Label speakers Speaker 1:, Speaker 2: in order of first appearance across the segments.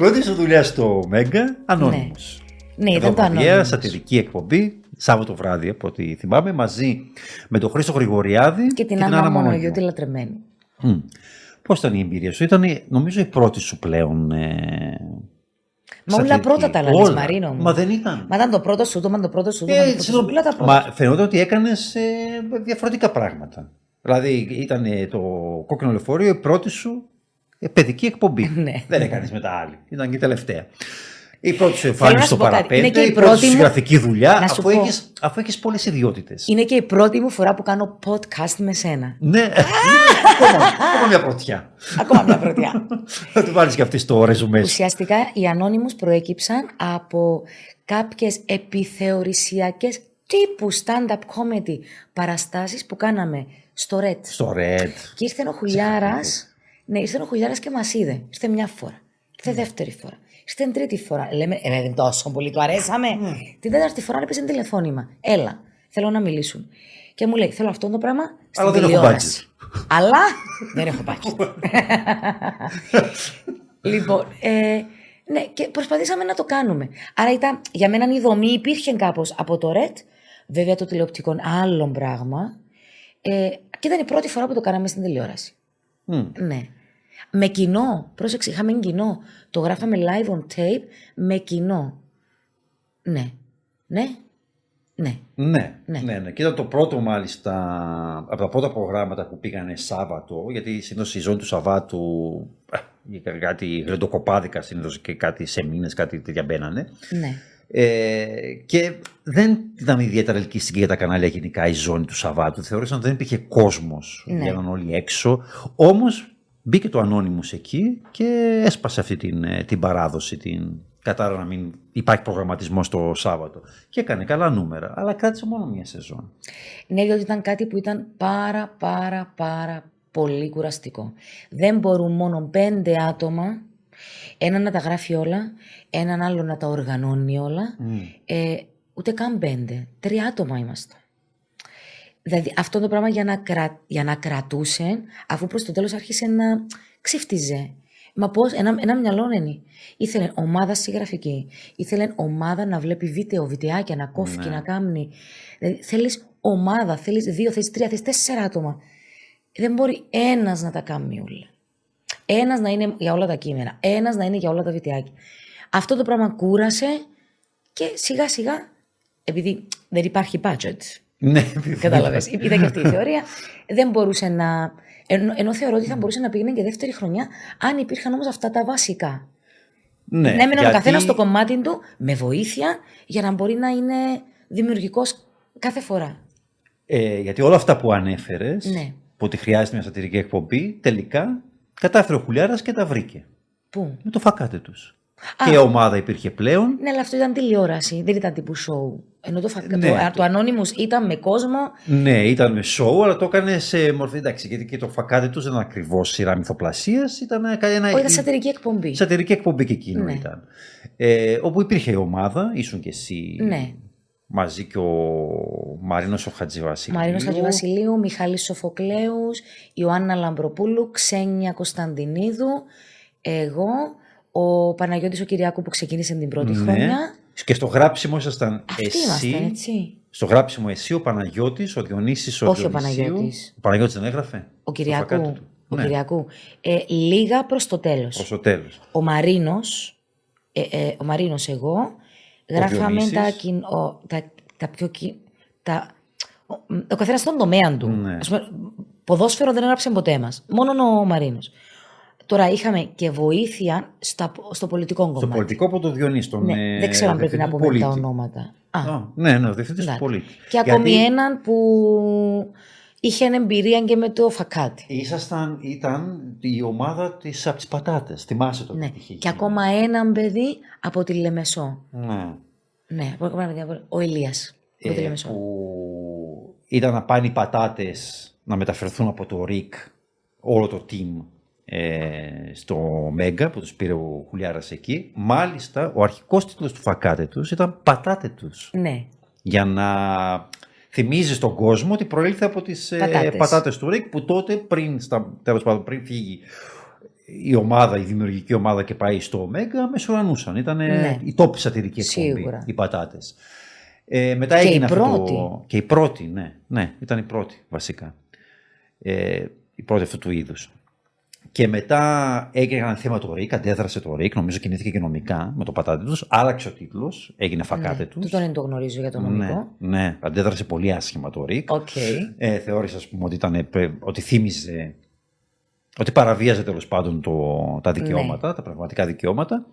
Speaker 1: Πρώτη σου δουλειά στο Μέγκα, ανώνυμος.
Speaker 2: Ναι, ήταν το ανώνυμος.
Speaker 1: σατυρική εκπομπή, Σάββατο βράδυ, από ό,τι θυμάμαι, μαζί με τον Χρήστο Γρηγοριάδη
Speaker 2: και την Άννα Μονογιώτη Λατρεμένη.
Speaker 1: Mm. Πώς ήταν η εμπειρία σου, ήταν νομίζω η πρώτη σου πλέον. Ε...
Speaker 2: Μα όλα πρώτα τα λένε, Μαρίνο μου.
Speaker 1: Μα δεν ήταν.
Speaker 2: Μα ήταν το πρώτο σου, το, το πρώτο σου. Ε, το
Speaker 1: όλα τα πρώτα. Μα φαινόταν ότι έκανες ε, διαφορετικά πράγματα. Δηλαδή ήταν το κόκκινο λεωφορείο η πρώτη σου ε, παιδική εκπομπή.
Speaker 2: Ναι.
Speaker 1: Δεν έκανε μετά άλλη. Ήταν και η τελευταία. Η πρώτη σου εμφάνιση στο παραπέντε, η, η πρώτη σου γραφική δουλειά, αφού, πω... έχεις, αφού έχεις πολλές ιδιότητες.
Speaker 2: Είναι και η πρώτη μου φορά που κάνω podcast με σένα.
Speaker 1: Ναι, ακόμα, ακόμα μια πρωτιά.
Speaker 2: Ακόμα μια πρωτιά.
Speaker 1: Θα του βάλεις και αυτή στο ρεζουμέ
Speaker 2: Ουσιαστικά οι ανώνυμους προέκυψαν από κάποιες επιθεωρησιακές τύπου stand-up comedy παραστάσεις που κάναμε στο Red.
Speaker 1: Στο Red.
Speaker 2: Και ήρθε ο Χουλιάρας, ναι, ήρθε ο Χουλιάρας και μας είδε. Ήρθε μια φορά. Ήρθε δεύτερη φορά. Στην τρίτη φορά. Λέμε, ε, τόσο πολύ του αρέσαμε. Mm. Την τέταρτη φορά έπεσε τηλεφώνημα. Έλα, θέλω να μιλήσουν. Και μου λέει, θέλω αυτό το πράγμα στην
Speaker 1: Αλλά
Speaker 2: τηλεόραση. Αλλά δεν έχω πάει. λοιπόν, ε, ναι, και προσπαθήσαμε να το κάνουμε. Άρα ήταν, για μένα η δομή υπήρχε κάπως από το ΡΕΤ. Βέβαια το τηλεοπτικό άλλο πράγμα. Ε, και ήταν η πρώτη φορά που το κάναμε στην τηλεόραση. Mm. Ναι. Με κοινό. Πρόσεξε, είχαμε κοινό. Το γράφαμε live on tape με κοινό. Ναι. Ναι. Ναι.
Speaker 1: Ναι, ναι. ναι, ναι. Και ήταν το πρώτο μάλιστα από τα πρώτα προγράμματα που πήγανε Σάββατο, γιατί συνήθως η ζώνη του Σαββάτου ε, κάτι γρεντοκοπάδικα συνήθως και κάτι σε μήνες, κάτι τέτοια μπαίνανε.
Speaker 2: Ναι.
Speaker 1: Ε, και δεν ήταν ιδιαίτερα ελκυστική για τα κανάλια γενικά η ζώνη του Σαββάτου. Θεώρησαν ότι δεν υπήρχε κόσμος ναι. για να όλοι έξω. Όμως Μπήκε το Anonymous εκεί και έσπασε αυτή την, ε, την παράδοση, την κατάρα να μην υπάρχει προγραμματισμός το Σάββατο. Και έκανε καλά νούμερα, αλλά κράτησε μόνο μία σεζόν.
Speaker 2: Ναι, διότι ήταν κάτι που ήταν πάρα πάρα πάρα πολύ κουραστικό. Δεν μπορούν μόνο πέντε άτομα, έναν να τα γράφει όλα, έναν άλλο να τα οργανώνει όλα, ε, ούτε καν πέντε. Τρία άτομα είμαστε. Δηλαδή αυτό το πράγμα για να, κρα... για να κρατούσε, αφού προς το τέλος άρχισε να ξύφτιζε. Μα πώς, ένα, ένα μυαλό είναι. Ήθελε ομάδα συγγραφική. Ήθελε ομάδα να βλέπει βίντεο, βιντεάκια, να κόφει και ναι. να κάνει. Δηλαδή θέλεις ομάδα, θέλεις δύο, θέλεις τρία, θέλεις τέσσερα άτομα. Δεν μπορεί ένας να τα κάνει όλα. Ένας να είναι για όλα τα κείμενα. Ένας να είναι για όλα τα βιντεάκια. Αυτό το πράγμα κούρασε και σιγά σιγά, επειδή δεν υπάρχει budget,
Speaker 1: ναι,
Speaker 2: Κατάλαβες. Είδα και αυτή η θεωρία. Δεν μπορούσε να. Ενώ, ενώ θεωρώ ότι θα μπορούσε να πήγαινε και δεύτερη χρονιά, αν υπήρχαν όμως αυτά τα βασικά. Ναι, να έμενε γιατί... ο καθένας στο κομμάτι του με βοήθεια για να μπορεί να είναι δημιουργικός κάθε φορά.
Speaker 1: Ε, γιατί όλα αυτά που ανέφερες,
Speaker 2: ναι.
Speaker 1: που ότι χρειάζεται μια σατυρική εκπομπή, τελικά κατάφερε ο Χουλιάρας και τα βρήκε.
Speaker 2: Πού;
Speaker 1: Με το φακάτε τους. Και η ομάδα υπήρχε πλέον.
Speaker 2: Ναι, αλλά αυτό ήταν τηλεόραση, δεν ήταν τύπου show. Ενώ το, ναι. το, Anonymous ήταν με κόσμο.
Speaker 1: Ναι, ήταν με show, αλλά το έκανε σε μορφή. Εντάξει, γιατί και το φακάτι τους δεν ήταν ακριβώς σειρά μυθοπλασίας. Ήταν ένα.
Speaker 2: Όχι, ήταν σατυρική εκπομπή.
Speaker 1: Σατυρική εκπομπή και εκείνο ναι. ήταν. Ε, όπου υπήρχε η ομάδα, ήσουν και εσύ.
Speaker 2: Ναι.
Speaker 1: Μαζί και ο Μαρίνος ο Χατζηβασιλείου.
Speaker 2: Μαρίνος Χατζηβασιλείου, Μιχάλης Σοφοκλέους, Ιωάννα Λαμπροπούλου, Ξένια Κωνσταντινίδου, εγώ, ο Παναγιώτης ο Κυριακού που ξεκίνησε την πρώτη
Speaker 1: ναι.
Speaker 2: χρονιά.
Speaker 1: Και στο γράψιμο ήσασταν
Speaker 2: Αυτοί
Speaker 1: εσύ.
Speaker 2: Ήμασταν, έτσι.
Speaker 1: Στο γράψιμο εσύ, ο Παναγιώτης, ο Διονύσης, ο
Speaker 2: Όχι ο Παναγιώτης.
Speaker 1: Ο Παναγιώτης δεν έγραφε;
Speaker 2: Ο Κυριακού. Ο ναι. Κυριακού. Ε, λίγα προς το τέλος.
Speaker 1: Προς το τέλος.
Speaker 2: Ο Μαρίνος, ε, ε, ο Μαρίνος εγώ, γράφαμε τα, ο, τα, τα πιο... Τα, ο, ο καθένας στον τομέα του.
Speaker 1: Ναι.
Speaker 2: Ας πούμε, ποδόσφαιρο δεν έγραψε ποτέ μας. Μόνο ο Μαρίνος. Τώρα είχαμε και βοήθεια στα, στο πολιτικό κομμάτι.
Speaker 1: Στο πολιτικό από το Διονύση. Τον,
Speaker 2: ναι, δεν ξέρω αν πρέπει να πούμε τα ονόματα.
Speaker 1: Α, ναι, ναι, ο διευθυντής του πολίτη.
Speaker 2: Και ακόμη έναν που είχε εμπειρία και με το φακάτι.
Speaker 1: Ήσασταν, ήταν η ομάδα της από τις πατάτες. Θυμάσαι το
Speaker 2: ναι. Και ακόμα έναν παιδί από τη Λεμεσό.
Speaker 1: Ναι.
Speaker 2: Ναι, ο Ηλίας.
Speaker 1: Ε, που ήταν να πάνε οι πατάτες να μεταφερθούν από το ΡΙΚ όλο το team ε, στο Μέγκα που τους πήρε ο Χουλιάρας εκεί. Μάλιστα, ο αρχικός τίτλος του Φακάτε τους ήταν «Πατάτε τους».
Speaker 2: Ναι.
Speaker 1: Για να θυμίζεις στον κόσμο ότι προήλθε από τις ε, πατάτες, πατάτες του Ρίκ που τότε πριν, στα, τέλος πάντων, πριν φύγει η ομάδα, η δημιουργική ομάδα και πάει στο Ωμέγα, μεσουρανούσαν. Ήταν
Speaker 2: Ναι.
Speaker 1: η τόπη σατυρική εκπομπή,
Speaker 2: Σίγουρα.
Speaker 1: οι πατάτες. Ε, μετά
Speaker 2: Και
Speaker 1: έγινε
Speaker 2: η
Speaker 1: αυτό
Speaker 2: πρώτη.
Speaker 1: Το... Και η πρώτη, ναι. Ναι, ήταν η πρώτη βασικά. Ε, η πρώτη αυτού του είδους. Και μετά έγινε θέμα το ΡΙΚ, αντέδρασε το ΡΙΚ, νομίζω κινήθηκε και νομικά με το πατάτι τους, άλλαξε ο τίτλος, έγινε φακάτε
Speaker 2: Ναι.
Speaker 1: τους.
Speaker 2: Τούτον δεν το γνωρίζω για το
Speaker 1: Ναι,
Speaker 2: νομικό.
Speaker 1: ναι, αντέδρασε πολύ άσχημα το ΡΙΚ.
Speaker 2: Οκ.
Speaker 1: Ε, θεώρησε ας πούμε, ότι, ήταν, πρέ- ότι θύμιζε, ότι παραβίαζε τέλος πάντων το, τα δικαιώματα,
Speaker 2: Ναι.
Speaker 1: τα πραγματικά δικαιώματα.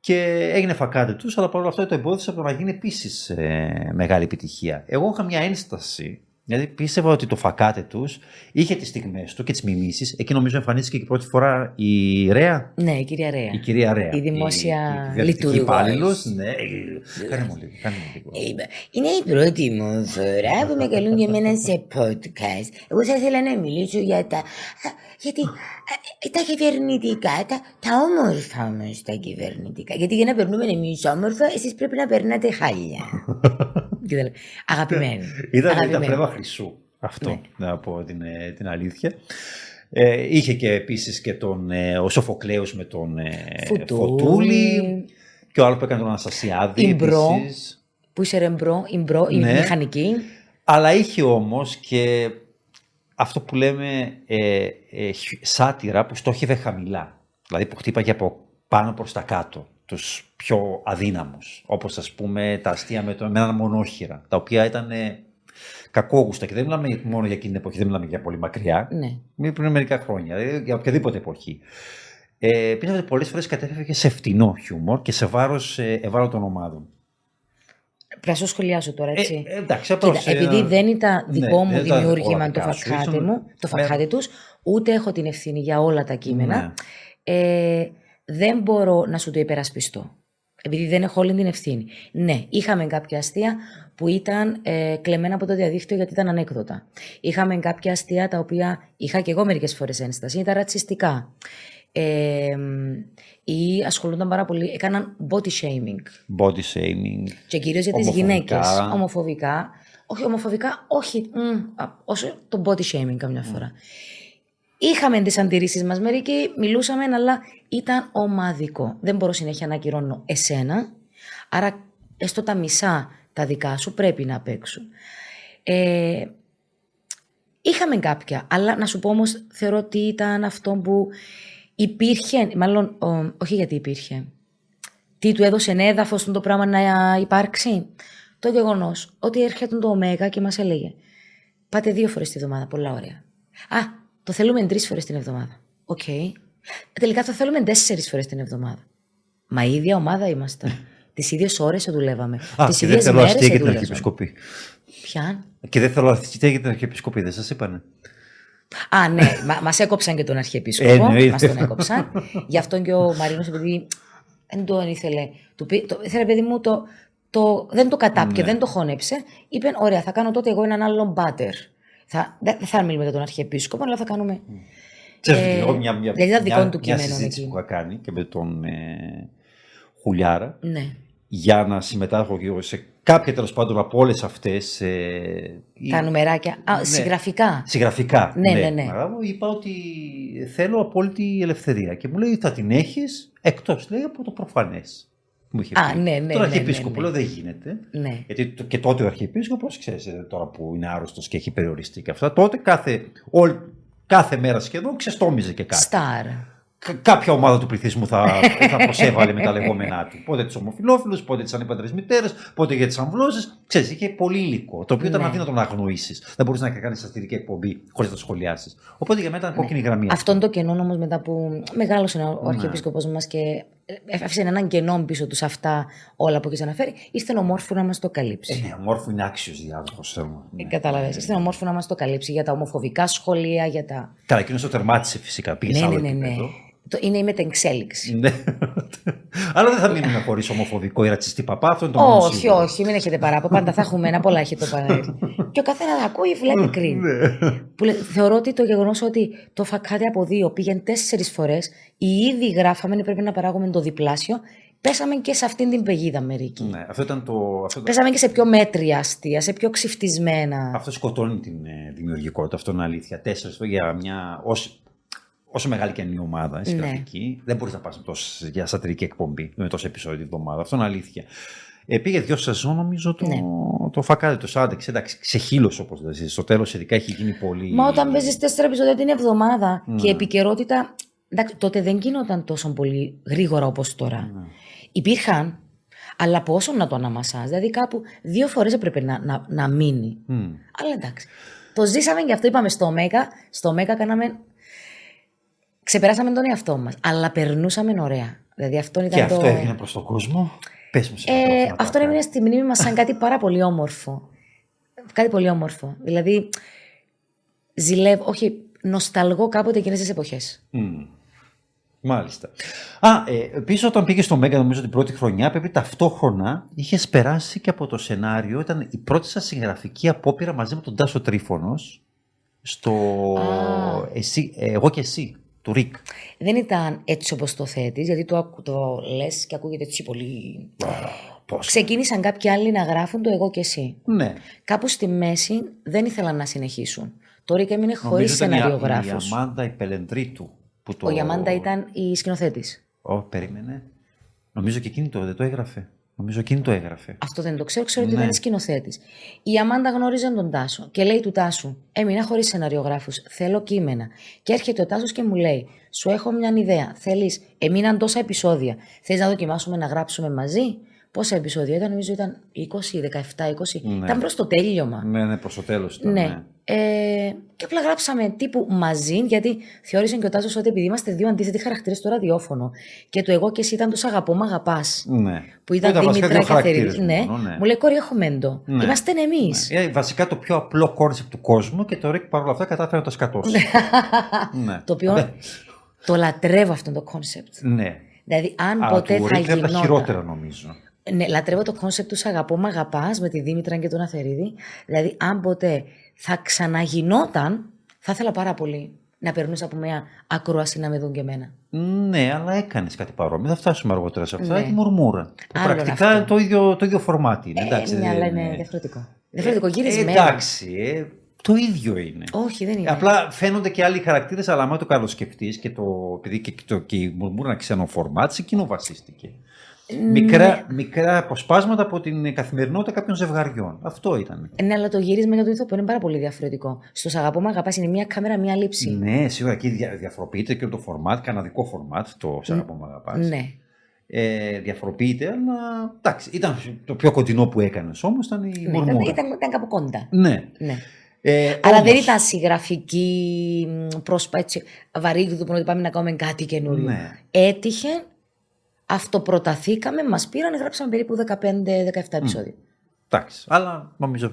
Speaker 1: Και έγινε Φακκάτε τους, αλλά παρόλα αυτά το εμπόδισε από το να γίνει επίσης μεγάλη επιτυχία. Εγώ είχα μια ένσταση, γιατί πίστευα ότι το Φακκάτε τους είχε τις στιγμές του και τις μιμήσεις. Εκεί νομίζω εμφανίστηκε και πρώτη φορά η Ρέα.
Speaker 2: Ναι, η κυρία Ρέα.
Speaker 1: Η κυρία Ρέα.
Speaker 2: Η δημόσια
Speaker 1: κυβερνητική
Speaker 2: λειτουργός.
Speaker 1: υπάλληλος. Ναι, ε, κάνε μου λίγο. Κάνε μου λίγο.
Speaker 2: Είπα, Είναι η πρώτη μου φορά που με καλούν για μένα σε podcast. Εγώ θα ήθελα να μιλήσω για τα. α, Γιατί α, ε, τα κυβερνητικά, τα, τα όμορφα όμως τα κυβερνητικά. Γιατί για να περνούμε εμείς όμορφα, εσείς πρέπει να περνάτε χάλια. Και τα λέω, Αγαπημένοι.
Speaker 1: Ήταν, ήταν
Speaker 2: αγαπημένοι.
Speaker 1: πνεύμα χρυσού αυτό,
Speaker 2: Ναι.
Speaker 1: να πω την, ε, την αλήθεια. Ε, είχε και επίσης και τον, ε, ο Σοφοκλέος με τον ε,
Speaker 2: Φωτούλη.
Speaker 1: Φωτούλη και ο άλλος που έκανε τον Αναστασιάδη
Speaker 2: Ιμπρό.
Speaker 1: επίσης.
Speaker 2: Που είσαι ρεμπρό, ιμπρό, η
Speaker 1: Ναι.
Speaker 2: μηχανική.
Speaker 1: Αλλά είχε όμως και αυτό που λέμε ε, ε, χ- σάτυρα που στόχευε χαμηλά. Δηλαδή που χτύπαγε από πάνω προς τα κάτω τους πιο αδύναμους. Όπως ας πούμε τα αστεία με, το, με έναν μονόχειρα, τα οποία ήταν ε, κακόγουστα και δεν μιλάμε μόνο για εκείνη την εποχή, δεν μιλάμε για πολύ μακριά.
Speaker 2: Ναι.
Speaker 1: Μην πριν μερικά χρόνια, δηλαδή για οποιαδήποτε εποχή. Ε, πίστευα ότι πολλές φορές κατέφευγε σε φτηνό χιούμορ και σε βάρος ε, ευάλωτων ομάδων.
Speaker 2: Πρέπει να σου σχολιάσω τώρα, έτσι.
Speaker 1: Ε, ε, εντάξει,
Speaker 2: Κοίτα,
Speaker 1: απλώς, ε,
Speaker 2: επειδή δεν ήταν
Speaker 1: ναι,
Speaker 2: δικό μου
Speaker 1: δεν ήταν
Speaker 2: δημιούργημα
Speaker 1: όλα
Speaker 2: το
Speaker 1: δικά σου,
Speaker 2: φακάτε
Speaker 1: ήσουν-
Speaker 2: μου, το
Speaker 1: Ναι.
Speaker 2: φακάτε τους, ούτε έχω την ευθύνη για όλα τα κείμενα,
Speaker 1: Ναι.
Speaker 2: ε, δεν μπορώ να σου το υπερασπιστώ. Επειδή δεν έχω όλη την ευθύνη. Ναι, είχαμε κάποια αστεία που ήταν ε, κλεμμένα από το διαδίκτυο γιατί ήταν ανέκδοτα. Είχαμε κάποια αστεία τα οποία είχα και εγώ μερικές φορές ένσταση, ήταν ρατσιστικά. Ε, ή ασχολούνταν πάρα πολύ, έκαναν body shaming.
Speaker 1: Body shaming.
Speaker 2: Και κυρίως για τις
Speaker 1: Ομοφοβικά.
Speaker 2: γυναίκες. Ομοφοβικά. Όχι, ομοφοβικά, όχι. μ, α, όσο το body shaming καμιά φορά. Είχαμε τις αντιρρήσεις μας. Μερικοί μιλούσαμε, αλλά ήταν ομαδικό. Δεν μπορώ συνέχεια να ακυρώνω εσένα. Άρα, έστω τα μισά τα δικά σου πρέπει να παίξουν. Ε, είχαμε κάποια, αλλά να σου πω όμως, θεωρώ ότι ήταν αυτό που υπήρχε, μάλλον ο, όχι γιατί υπήρχε, τι του έδωσε έδαφος το πράγμα να υπάρξει. Το γεγονός ότι έρχεται το Ωμέγα και μας έλεγε Πάτε δύο φορές τη εβδομάδα. Πολλά ωραία. Α, το θέλουμε τρεις φορές την εβδομάδα. Οκ. Τελικά το θέλουμε τέσσερις φορές την εβδομάδα. Μα η ίδια ομάδα ήμασταν. Τις ίδιες ώρες δουλεύαμε.
Speaker 1: Α,
Speaker 2: Τις
Speaker 1: και δεν
Speaker 2: ίδιες
Speaker 1: θέλω αστεία για την
Speaker 2: μέρες.
Speaker 1: Αρχιεπισκοπή.
Speaker 2: Ποια.
Speaker 1: Και δεν θέλω αστεία για την Αρχιεπισκοπή, δεν σας είπανε.
Speaker 2: Α, ναι, μα μας έκοψαν και τον Αρχιεπίσκοπο.
Speaker 1: Εννοείται.
Speaker 2: Μας τον έκοψαν. Γι' αυτό και ο Μαρίνος, επειδή δεν τον ήθελε. Του πει, το, ήθελε, παιδί μου, το, το, δεν το κατάπηκε,
Speaker 1: Ναι.
Speaker 2: δεν το χώνεψε. Είπε, ωραία, θα κάνω τότε εγώ έναν άλλον πάτερ. Θα, δεν δεν θα μιλούμε για τον Αρχιεπίσκοπο, αλλά θα κάνουμε.
Speaker 1: Ξέρετε,
Speaker 2: Ε,
Speaker 1: εγώ μια, μια,
Speaker 2: δηλαδή ήταν δικό
Speaker 1: μια,
Speaker 2: του
Speaker 1: μια
Speaker 2: κείμενο
Speaker 1: συζήτηση
Speaker 2: εκεί.
Speaker 1: που είχα κάνει και με τον ε, Χουλιάρα
Speaker 2: Ναι.
Speaker 1: για να συμμετάσχω και εγώ σε κάποια τέλος πάντων από όλες αυτές. Ε,
Speaker 2: Τα νουμεράκια. Α,
Speaker 1: Ναι.
Speaker 2: συγγραφικά.
Speaker 1: Συγγραφικά.
Speaker 2: Ναι, ναι, ναι.
Speaker 1: Άρα μου είπα ότι θέλω απόλυτη ελευθερία. Και μου λέει θα την έχεις εκτός λέει από το προφανές. Μου είχε
Speaker 2: Α,
Speaker 1: πει.
Speaker 2: ναι, ναι,
Speaker 1: Τον
Speaker 2: ναι,
Speaker 1: Αρχιεπίσκοπο
Speaker 2: ναι, ναι.
Speaker 1: λέω δεν γίνεται.
Speaker 2: Ναι.
Speaker 1: Γιατί το- και τότε ο Αρχιεπίσκοπος, ξέρεις τώρα που είναι άρρωστος και έχει περιοριστεί και αυτά, τότε κάθε, όλη, κάθε μέρα σχεδόν ξεστόμιζε και κάτι.
Speaker 2: Σταρ.
Speaker 1: Κα- κάποια ομάδα του πληθυσμού θα, θα προσέβαλε με τα λεγόμενά του. Πότε τους ομοφυλόφιλους, πότε τις ανήπαντρε μητέρες, πότε για τις αμβλώσεις. Ξέρεις, είχε πολύ υλικό. Το οποίο ήταν
Speaker 2: Ναι.
Speaker 1: αδύνατο να αγνοήσεις. Δεν μπορούσες να κάνεις σατυρική εκπομπή χωρίς να το σχολιάσεις. Οπότε για μένα ήταν κόκκινη γραμμή.
Speaker 2: Αυτό είναι το κενό όμως μετά που μεγάλωσε ο
Speaker 1: Ναι.
Speaker 2: Αρχιεπίσκοπος μας και ε, άφησε έναν κενό πίσω τους σε αυτά όλα που έχεις αναφέρει, ήρθε ομόρφου να μας το καλύψει;
Speaker 1: Ε, ναι, ομόρφου είναι άξιος διάδοχος θέλω.
Speaker 2: Ε,
Speaker 1: Ναι.
Speaker 2: Κατάλαβε. Ήρθε ομόρφου να μας το καλύψει για τα ομοφοβικά σχόλια, για τα.
Speaker 1: Καλά, εκείνος το τερμάτισε φυσικά. Πήγες σε
Speaker 2: Ναι,
Speaker 1: άλλο
Speaker 2: ναι, ναι, ναι.
Speaker 1: Επίπεδο.
Speaker 2: Το, είναι η μετεξέλιξη.
Speaker 1: Ναι. Αλλά δεν θα μείνουμε χωρίς ομοφοβικό ή ρατσιστή παπά. Αυτό είναι το μόνο
Speaker 2: όχι,
Speaker 1: σίγουρο.
Speaker 2: όχι, μην έχετε παράπονο. Πάντα θα έχουμε ένα, πολλά έχει το παράδειγμα. και ο καθένας ακούει, βλέπει, κρίνει.
Speaker 1: Ναι.
Speaker 2: που λέ- θεωρώ ότι το γεγονός ότι το φακάτι από δύο πήγαινε τέσσερις φορές, οι ήδη γράφαμε, πρέπει να παράγουμε το διπλάσιο, πέσαμε και σε αυτήν την πεγίδα μερικοί.
Speaker 1: Ναι, αυτό ήταν το. Αυτό,
Speaker 2: Πέσαμε και σε πιο μέτρια αστεία, σε πιο ξυφτισμένα.
Speaker 1: αυτό σκοτώνει την ε, δημιουργικότητα. Αυτό είναι αλήθεια. Τέσσερις για μια. Ως, όσο μεγάλη και είναι η ομάδα, η
Speaker 2: Ναι.
Speaker 1: συγγραφική, δεν μπορείς να πας για σατυρική εκπομπή με τόσα επεισόδια την εβδομάδα. Αυτό είναι αλήθεια. Ε, πήγε δύο σεζόν, νομίζω, το,
Speaker 2: Ναι.
Speaker 1: το φακάρι του άντεξε. Εντάξει, ξεχύλωσε όπως λες. Στο τέλος, ειδικά έχει γίνει πολύ.
Speaker 2: Μα όταν παίζεις τέσσερα επεισόδια την εβδομάδα
Speaker 1: Ναι.
Speaker 2: και η επικαιρότητα. Εντάξει, τότε δεν γινόταν τόσο πολύ γρήγορα όπως τώρα.
Speaker 1: Ναι.
Speaker 2: Υπήρχαν, αλλά πόσο να το αναμασάς. Δηλαδή κάπου δύο φορές έπρεπε να, να, να μείνει.
Speaker 1: Μμ.
Speaker 2: Αλλά εντάξει. Το ζήσαμε και αυτό είπαμε στο Μέγα. Στο Μέγα κάναμε. Ξεπεράσαμε τον εαυτό μας. Αλλά περνούσαμε ωραία. Δηλαδή αυτό ήταν
Speaker 1: Και
Speaker 2: το.
Speaker 1: αυτό έγινε προς τον κόσμο. Πες μου σε
Speaker 2: Ε,
Speaker 1: μικρόφωνο
Speaker 2: αυτό
Speaker 1: τώρα.
Speaker 2: έμεινε στη μνήμη μας σαν κάτι πάρα πολύ όμορφο. Κάτι πολύ όμορφο. Δηλαδή, ζηλεύω, όχι, νοσταλγώ κάποτε εκείνες τις εποχές.
Speaker 1: Μμ. Μάλιστα. Α, ε, επίση όταν πήγε στο Μέγκα, νομίζω την πρώτη χρονιά, πρέπει ταυτόχρονα είχες περάσει και από το σενάριο. Ήταν η πρώτη σας συγγραφική απόπειρα μαζί με τον Τάσο Τρίφωνος στο
Speaker 2: Α.
Speaker 1: εσύ, ε, Εγώ και εσύ, του Ρικ.
Speaker 2: Δεν ήταν έτσι όπως το θέτεις, γιατί το, ακου- το λες και ακούγεται έτσι πολύ.
Speaker 1: Πώς.
Speaker 2: Ξεκίνησαν κάποιοι άλλοι να γράφουν το εγώ και εσύ.
Speaker 1: Ναι.
Speaker 2: Κάπου στη μέση δεν ήθελαν να συνεχίσουν. Το Ρίκα έμεινε χωρίς
Speaker 1: Νομίζω ήταν η-
Speaker 2: σεναριογράφου.
Speaker 1: Η Αμάντα η Πελεντρίτου. Που το...
Speaker 2: Ο Γιαμάντα ήταν η σκηνοθέτης.
Speaker 1: Ω, περίμενε. Νομίζω και εκείνη το, δεν το έγραφε. Νομίζω εκείνη το έγραφε.
Speaker 2: Αυτό δεν το ξέρω, ξέρω ότι
Speaker 1: Ναι.
Speaker 2: ήταν σκηνοθέτης. Η Αμάντα γνώριζε τον Τάσο και λέει του Τάσου: Έμεινα χωρίς σεναριογράφους. Θέλω κείμενα. Και έρχεται ο Τάσος και μου λέει: Σου έχω μια ιδέα. Θέλεις, έμειναν τόσα επεισόδια. Θες να δοκιμάσουμε να γράψουμε μαζί; Πόσα επεισόδια ήταν, νομίζω ήταν 20, 17, 20.
Speaker 1: Ναι.
Speaker 2: Ήταν προς το τέλειωμα.
Speaker 1: Ναι, ναι, προς το τέλος ήταν.
Speaker 2: Ναι. Ε, και απλά γράψαμε τύπου μαζί, γιατί θεώρησε και ο Τάσος ότι επειδή είμαστε δύο αντίθετοι χαρακτήρες στο ραδιόφωνο και το εγώ και εσύ ήταν το σ' αγαπώ, μ' αγαπάς.
Speaker 1: ναι.
Speaker 2: Που ήταν
Speaker 1: βασικά
Speaker 2: Δήμητρα
Speaker 1: δύο
Speaker 2: και
Speaker 1: χαρακτήρες
Speaker 2: Θερίδη. Ναι.
Speaker 1: μόνο, ναι.
Speaker 2: Μου λέει κόρη, έχουμε το.
Speaker 1: Ναι.
Speaker 2: Είμαστε εμείς.
Speaker 1: Ε, βασικά το πιο απλό concept του κόσμου και το ΡΙΚ παρόλα αυτά κατάφερε να το σκατώσει. ναι.
Speaker 2: Το οποίο
Speaker 1: Ναι.
Speaker 2: το λατρεύω αυτό το concept.
Speaker 1: ναι.
Speaker 2: Δηλαδή, αν
Speaker 1: Α,
Speaker 2: ποτέ
Speaker 1: του
Speaker 2: θα
Speaker 1: ΡΙΚ είναι από τα
Speaker 2: γινόταν.
Speaker 1: χειρότερα νομίζω.
Speaker 2: Ναι, λατρεύω το concept του «Σ' αγαπώ, μ' αγαπάς με τη Δήμητρα και τον Αθερίδη. Δηλαδή, αν ποτέ θα ξαναγινόταν, θα ήθελα πάρα πολύ να περνούσα από μια ακρόαση να με δουν και εμένα.
Speaker 1: Ναι, αλλά έκανες κάτι παρόμοιο. Θα φτάσουμε αργότερα σε αυτά.
Speaker 2: Ναι.
Speaker 1: Έχει μουρμούρα. Που
Speaker 2: Άλλο
Speaker 1: πρακτικά
Speaker 2: αυτό.
Speaker 1: το ίδιο, το ίδιο format είναι.
Speaker 2: Ε,
Speaker 1: εντάξει,
Speaker 2: ναι,
Speaker 1: δεν
Speaker 2: αλλά
Speaker 1: είναι-
Speaker 2: είναι διαφορετικό. Διαφορετικό,
Speaker 1: Ε,
Speaker 2: γυρισμένο.
Speaker 1: εντάξει, ε, το ίδιο είναι.
Speaker 2: Όχι, δεν είναι.
Speaker 1: Απλά φαίνονται και άλλοι χαρακτήρες, αλλά άμα το καλοσκεφτείς και, το, επειδή και, το, και η μουρμούρα ένα ξένο format, σε εκείνο βασίστηκε. Μικρά, μικρά αποσπάσματα από την καθημερινότητα κάποιων ζευγαριών. Αυτό ήταν.
Speaker 2: Ναι, αλλά το γύρισμα για το ηθοποιό είναι πάρα πολύ διαφορετικό. Στο «Σ' αγαπώ, μ' αγαπάς είναι μία κάμερα, μία λήψη.
Speaker 1: Ναι, σίγουρα εκεί δια, διαφοροποιείται και το φορμάτ, καναδικό φορμάτ, το σε αγαπώ μ' αγαπάς.
Speaker 2: Ναι.
Speaker 1: Ε, διαφοροποιείται, αλλά εντάξει, ήταν το πιο κοντινό που έκανες όμως ήταν η
Speaker 2: Ναι, ήταν,
Speaker 1: μουρμούρα.
Speaker 2: ήταν, ήταν κάπου κοντά.
Speaker 1: Ναι.
Speaker 2: Ναι.
Speaker 1: Ε,
Speaker 2: Αλλά
Speaker 1: όμως-
Speaker 2: δεν ήταν συγγραφική μ, πρόσωπα έτσι βαρύγδου που ότι πάμε να κάνουμε κάτι καινούριο.
Speaker 1: Ναι.
Speaker 2: Έτυχε, αυτοπροταθήκαμε, μας πήραν, γράψαμε περίπου 15-17 επεισόδια.
Speaker 1: Εντάξει, αλλά νομίζω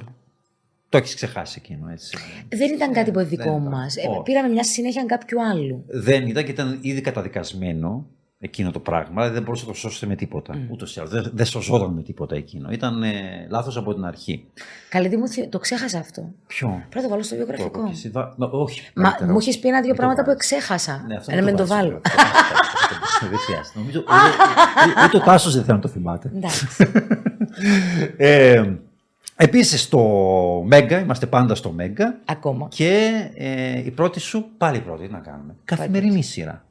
Speaker 1: το έχεις ξεχάσει εκείνο έτσι.
Speaker 2: Δεν ήταν κάτι που
Speaker 1: δεν
Speaker 2: δικό
Speaker 1: ήταν.
Speaker 2: μας. Ε,
Speaker 1: Όχι.
Speaker 2: πήραμε μια συνέχεια κάποιου άλλου.
Speaker 1: Δεν ήταν και ήταν ήδη καταδικασμένο εκείνο το πράγμα, δηλαδή δεν μπορούσε να το σώσει με τίποτα.
Speaker 2: Mm.
Speaker 1: Ούτως ή άλλως. Δεν, δεν σωζόταν με τίποτα εκείνο. Ήταν ε, λάθο από την αρχή.
Speaker 2: Καλή τι μου θυ- το ξέχασα αυτό.
Speaker 1: Ποιο?
Speaker 2: Πρέπει να το βάλω στο βιογραφικό.
Speaker 1: Το- εσύ δα- Νο, όχι.
Speaker 2: Μα
Speaker 1: καλύτερα,
Speaker 2: μου
Speaker 1: όχι.
Speaker 2: έχει πει ένα-δύο
Speaker 1: Μην το
Speaker 2: πράγματα που
Speaker 1: βάλεις.
Speaker 2: εξέχασα.
Speaker 1: Ναι, αυτό
Speaker 2: Ε, να μην το
Speaker 1: βάζεις,
Speaker 2: βάλω.
Speaker 1: αυτό. Δεν χρειάζεται. Νομίζω ούτε- ούτε ο Τάσο δεν θέλει να το θυμάται.
Speaker 2: Εντάξει.
Speaker 1: Ε, Επίση στο Μέγκα, είμαστε πάντα στο Μέγκα.
Speaker 2: Ακόμα.
Speaker 1: Και ε, η πρώτη σου, πάλι η πρώτη, τι να κάνουμε. Καθημερινή σειρά.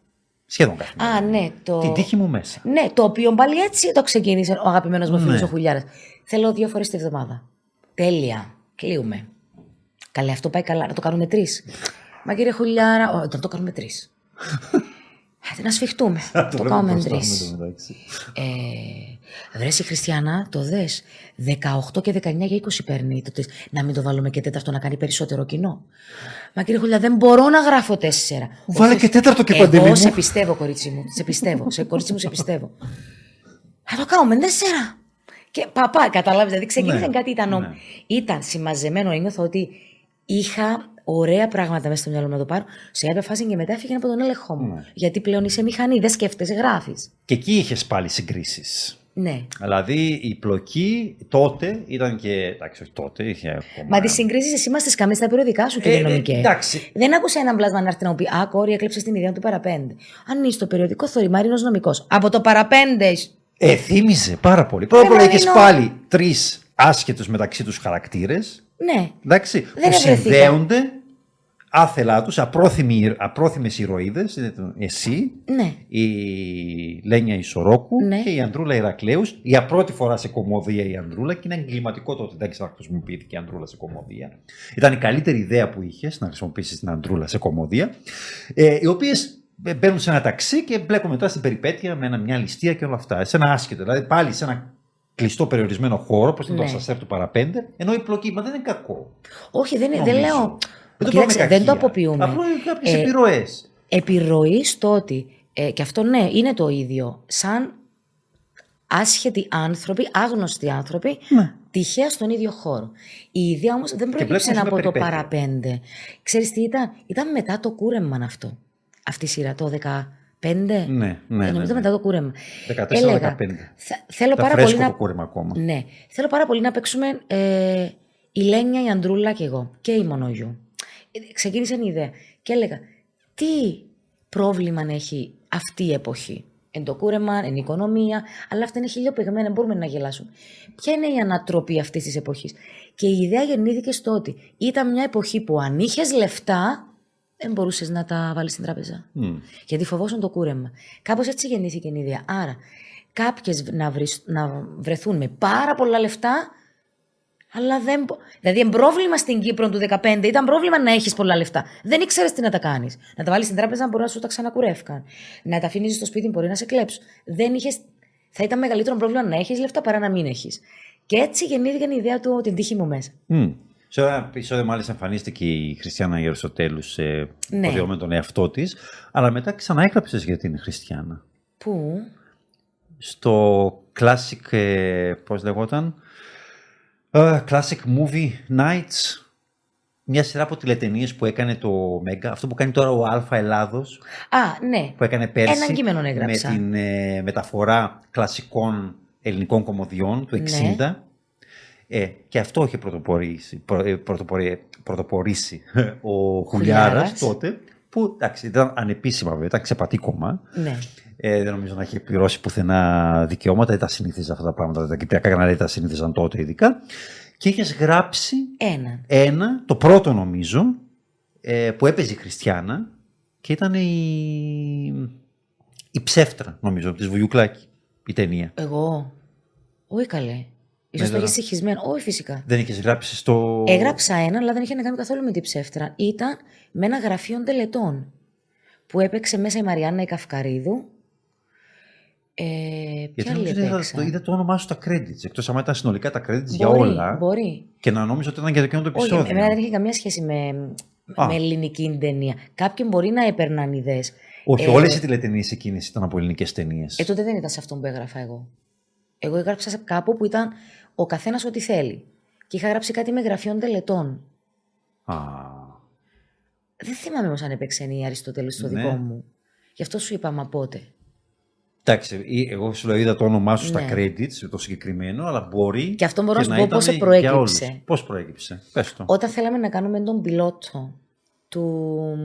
Speaker 1: Σχεδόν καθημερινή.
Speaker 2: Α, ναι, το.
Speaker 1: Την τύχη μου μέσα.
Speaker 2: Ναι, το οποίο πάλι έτσι το ξεκίνησε ο αγαπημένος μου φίλος
Speaker 1: Ναι.
Speaker 2: ο Χουλιάρας. Θέλω δύο φορές τη βδομάδα. Τέλεια. Κλείουμε. Καλέ, αυτό πάει καλά. Να το κάνουμε τρεις. Μα κύριε Χουλιάρα, όχι, να το κάνουμε τρεις. Άντε να σφιχτούμε. το κάνουμε τρει. Ε, βρες η Χριστιανά, το δες. 18 και 19 για 20 παίρνει. Το τρεις. να μην το βάλουμε και τέταρτο να κάνει περισσότερο κοινό. Μα κύριε Χουλιά, δεν μπορώ να γράφω τέσσερα.
Speaker 1: Βάλε και τέταρτο και
Speaker 2: Εγώ
Speaker 1: παντελή μου.
Speaker 2: σε πιστεύω, κορίτσι μου. Σε πιστεύω. σε κορίτσι μου, σε πιστεύω. Θα το κάνουμε τέσσερα. Και παπά, κατάλαβε. Δηλαδή ξεκίνησε
Speaker 1: Ναι,
Speaker 2: κάτι, ήταν, ο-
Speaker 1: ναι.
Speaker 2: ήταν συμμαζεμένο. Ένιωθα ότι είχα ωραία πράγματα μέσα στο μυαλό μου να το πάρω. Σε κάποια φάση και μετά έφυγε από τον έλεγχό μου.
Speaker 1: Ναι.
Speaker 2: Γιατί πλέον είσαι μηχανή, δεν σκέφτεσαι, γράφεις.
Speaker 1: Και εκεί είχες πάλι συγκρίσεις.
Speaker 2: Ναι.
Speaker 1: Δηλαδή η πλοκή τότε ήταν και. Εντάξει, όχι τότε, είχε ακόμα.
Speaker 2: Μα τις συγκρίσεις εσύ μας τις κάνεις στα περιοδικά σου, κύριε
Speaker 1: Ε, ε,
Speaker 2: νομικέ.
Speaker 1: εντάξει.
Speaker 2: Δεν άκουσα έναν πλάσμα να έρθει να μου πει Α, κόρη, έκλεψε την ιδέα του παραπέντε. Αν είσαι στο περιοδικό Θορυμάρινος νομικός. Από το παραπέντε.
Speaker 1: Ε, θύμιζε πάρα πολύ. Πρώτα απ' όλα
Speaker 2: Μαρίνο.
Speaker 1: είχε πάλι τρεις άσχετους μεταξύ τους χαρακτήρες.
Speaker 2: Ναι.
Speaker 1: Εντάξει,
Speaker 2: Δεν
Speaker 1: που
Speaker 2: ευρεθήκα.
Speaker 1: συνδέονται άθελά τους, απρόθυμοι, απρόθυμες ηρωίδες, είναι το- εσύ,
Speaker 2: Ναι.
Speaker 1: η Λένια Ισορόκου
Speaker 2: Ναι.
Speaker 1: και η Ανδρούλα Ηρακλέους για πρώτη φορά σε κομμωδία η Ανδρούλα και είναι εγκληματικό το ότι δεν ξαναχρησιμοποιήθηκε η Ανδρούλα σε κομμωδία. Ήταν η καλύτερη ιδέα που είχε να χρησιμοποιήσει την Ανδρούλα σε κομμωδία. Ε, οι οποίες μπαίνουν σε ένα ταξί και μπλέκουν μετά στην περιπέτεια με ένα, μια ληστεία και όλα αυτά. Σε ένα άσχετο, δηλαδή πάλι σε ένα κλειστό περιορισμένο χώρο, όπω είναι το
Speaker 2: Ναι.
Speaker 1: Ασασέρ του Παραπέντε, ενώ η πλοκή μα δεν είναι κακό.
Speaker 2: Όχι, δεν, είναι- δεν
Speaker 1: νομίζω.
Speaker 2: λέω.
Speaker 1: Δεν το,
Speaker 2: Κοίταξε,
Speaker 1: πάμε
Speaker 2: δεν το
Speaker 1: κακία.
Speaker 2: αποποιούμε.
Speaker 1: Απλώς είναι κάποιες
Speaker 2: Ε,
Speaker 1: επιρροές.
Speaker 2: επιρροή στο ότι, ε, και αυτό ναι, είναι το ίδιο, σαν άσχετοι άνθρωποι, άγνωστοι άνθρωποι,
Speaker 1: Ναι.
Speaker 2: τυχαία στον ίδιο χώρο. Η ιδέα όμως δεν προέκυψε
Speaker 1: βλέπουμε σε
Speaker 2: από
Speaker 1: μια
Speaker 2: το
Speaker 1: περιπέτεια.
Speaker 2: παραπέντε. Ξέρεις τι ήταν, ήταν μετά το κούρεμα αυτό. Αυτή η σειρά, το 15.
Speaker 1: Ναι, ναι, ναι,
Speaker 2: νομίζω
Speaker 1: ναι.
Speaker 2: μετά το κούρεμα.
Speaker 1: 14-15.
Speaker 2: Έλεγα, «Θε- θέλω
Speaker 1: Ήταν
Speaker 2: πάρα πολύ
Speaker 1: φρέσκο
Speaker 2: να
Speaker 1: το κούρεμα ακόμα.
Speaker 2: ναι. Θέλω πάρα πολύ να παίξουμε ε, η Λένια, η Αντρούλα και εγώ. Και η Μονογιού. Ε, Ξεκίνησε η ιδέα. Και έλεγα, τι πρόβλημα να έχει αυτή η εποχή; Εν το κούρεμα, εν η οικονομία, αλλά αυτά είναι χιλιοπεγμένα, μπορούμε να γελάσουμε. Ποια είναι η ανατροπή αυτής της εποχής; Και η ιδέα γεννήθηκε στο ότι ήταν μια εποχή που αν είχες λεφτά, δεν μπορούσες να τα βάλεις στην τράπεζα.
Speaker 1: Μμ.
Speaker 2: Γιατί φοβόσουν το κούρεμα. Κάπως έτσι γεννήθηκε η ιδέα. Άρα, κάποιες να, βρεις- να βρεθούν με πάρα πολλά λεφτά, αλλά δεν. μπο- Δηλαδή, είναι πρόβλημα στην Κύπρο του 2015 ήταν πρόβλημα να έχεις πολλά λεφτά. Δεν ήξερες τι να τα κάνεις. Να τα βάλεις στην τράπεζα μπορεί να σου τα ξανακουρεύκαν. Να τα αφήνεις στο σπίτι μπορεί να σε κλέψουν. Δεν είχες... Θα ήταν μεγαλύτερο πρόβλημα να έχεις λεφτά παρά να μην έχεις. Και έτσι γεννήθηκε η ιδέα του την τύχη μου μέσα.
Speaker 1: Μμ. Σε ένα επεισόδιο μάλιστα εμφανίστηκε η Χριστιανά Γερουσοτέλου σε
Speaker 2: Ναι.
Speaker 1: ναι. με τον εαυτό της, αλλά μετά ξαναέγραψε για την Χριστιανά.
Speaker 2: Πού;
Speaker 1: Στο classic, ε, πώς λεγόταν, ε, classic movie nights, μια σειρά από τηλετενίες που έκανε το Μέγκα, αυτό που κάνει τώρα ο Αλφα Ελλάδος,
Speaker 2: Α, ναι.
Speaker 1: που έκανε πέρσι
Speaker 2: Ένα κείμενο έγραψα.
Speaker 1: με την ε, μεταφορά κλασικών ελληνικών κομμωδιών του 60.
Speaker 2: Ναι.
Speaker 1: Ε, και αυτό είχε πρωτοπορήσει, πρω- ε, πρωτοπορεί- πρωτοπορήσει ο
Speaker 2: Χουλιάρας.
Speaker 1: Χουλιάρας τότε, που εντάξει, ήταν ανεπίσημα βέβαια, ήταν ξεπατήκωμα.
Speaker 2: Ναι.
Speaker 1: Ε, δεν νομίζω να έχει πληρώσει πουθενά δικαιώματα, δεν τα συνήθιζε αυτά τα πράγματα. Τα κυπριακά κανάλια δεν τα συνήθιζαν τότε ειδικά. Και είχες γράψει
Speaker 2: Ένα.
Speaker 1: ένα, το πρώτο νομίζω, ε, που έπαιζε η Χριστιανά και ήταν η, η ψεύτρα, νομίζω, της Βουγιουκλάκη, η ταινία.
Speaker 2: Εγώ. Όχι καλέ. Ίσως το
Speaker 1: τώρα.
Speaker 2: έχεις συγχυσμένο. Όχι φυσικά.
Speaker 1: Δεν είχες γράψει στο.
Speaker 2: Έγραψα ένα, αλλά δεν είχε να κάνει καθόλου με την ψεύτρα. Ήταν με ένα γραφείο τελετών. Που έπαιξε μέσα η Μαριάννα η Καυκαρίδου. Ε,
Speaker 1: Γιατί
Speaker 2: ποια άλλη
Speaker 1: νομίζω ότι είδα,
Speaker 2: έπαιξα;
Speaker 1: το, είδα το όνομά σου στα credits. Εκτός αν ήταν συνολικά τα credits για
Speaker 2: Μπορεί,
Speaker 1: όλα.
Speaker 2: Μπορεί.
Speaker 1: Και να νόμιζα ότι ήταν για το εκείνο το
Speaker 2: Όχι,
Speaker 1: επεισόδιο.
Speaker 2: εμένα δεν είχε καμία σχέση με,
Speaker 1: Α.
Speaker 2: με ελληνική ταινία. Κάποιοι μπορεί να έπαιρναν ιδέες.
Speaker 1: Όχι,
Speaker 2: Ε,
Speaker 1: όλες οι τηλετενίες εκείνες ήταν από ελληνικές ταινίες.
Speaker 2: Ε, τότε δεν ήταν σε αυτόν που έγραφα εγώ. Εγώ έγραψα σε κάπου που ήταν ο καθένας ό,τι θέλει. Και είχα γράψει κάτι με γραφείων τελετών.
Speaker 1: Α,
Speaker 2: Δεν θυμάμαι όμως αν έπαιξε η Αριστοτέλου στο
Speaker 1: Ναι.
Speaker 2: δικό μου. Γι' αυτό σου είπα, μα πότε.
Speaker 1: εντάξει, ή- εγώ σου λέω είδα το όνομά σου στα
Speaker 2: Ναι.
Speaker 1: credits, το συγκεκριμένο, αλλά μπορεί.
Speaker 2: Και αυτό μπορώ να σου πω πώς
Speaker 1: ήταν
Speaker 2: προέκυψε.
Speaker 1: Πώς προέκυψε, πες το.
Speaker 2: Όταν θέλαμε να κάνουμε τον πιλότο του...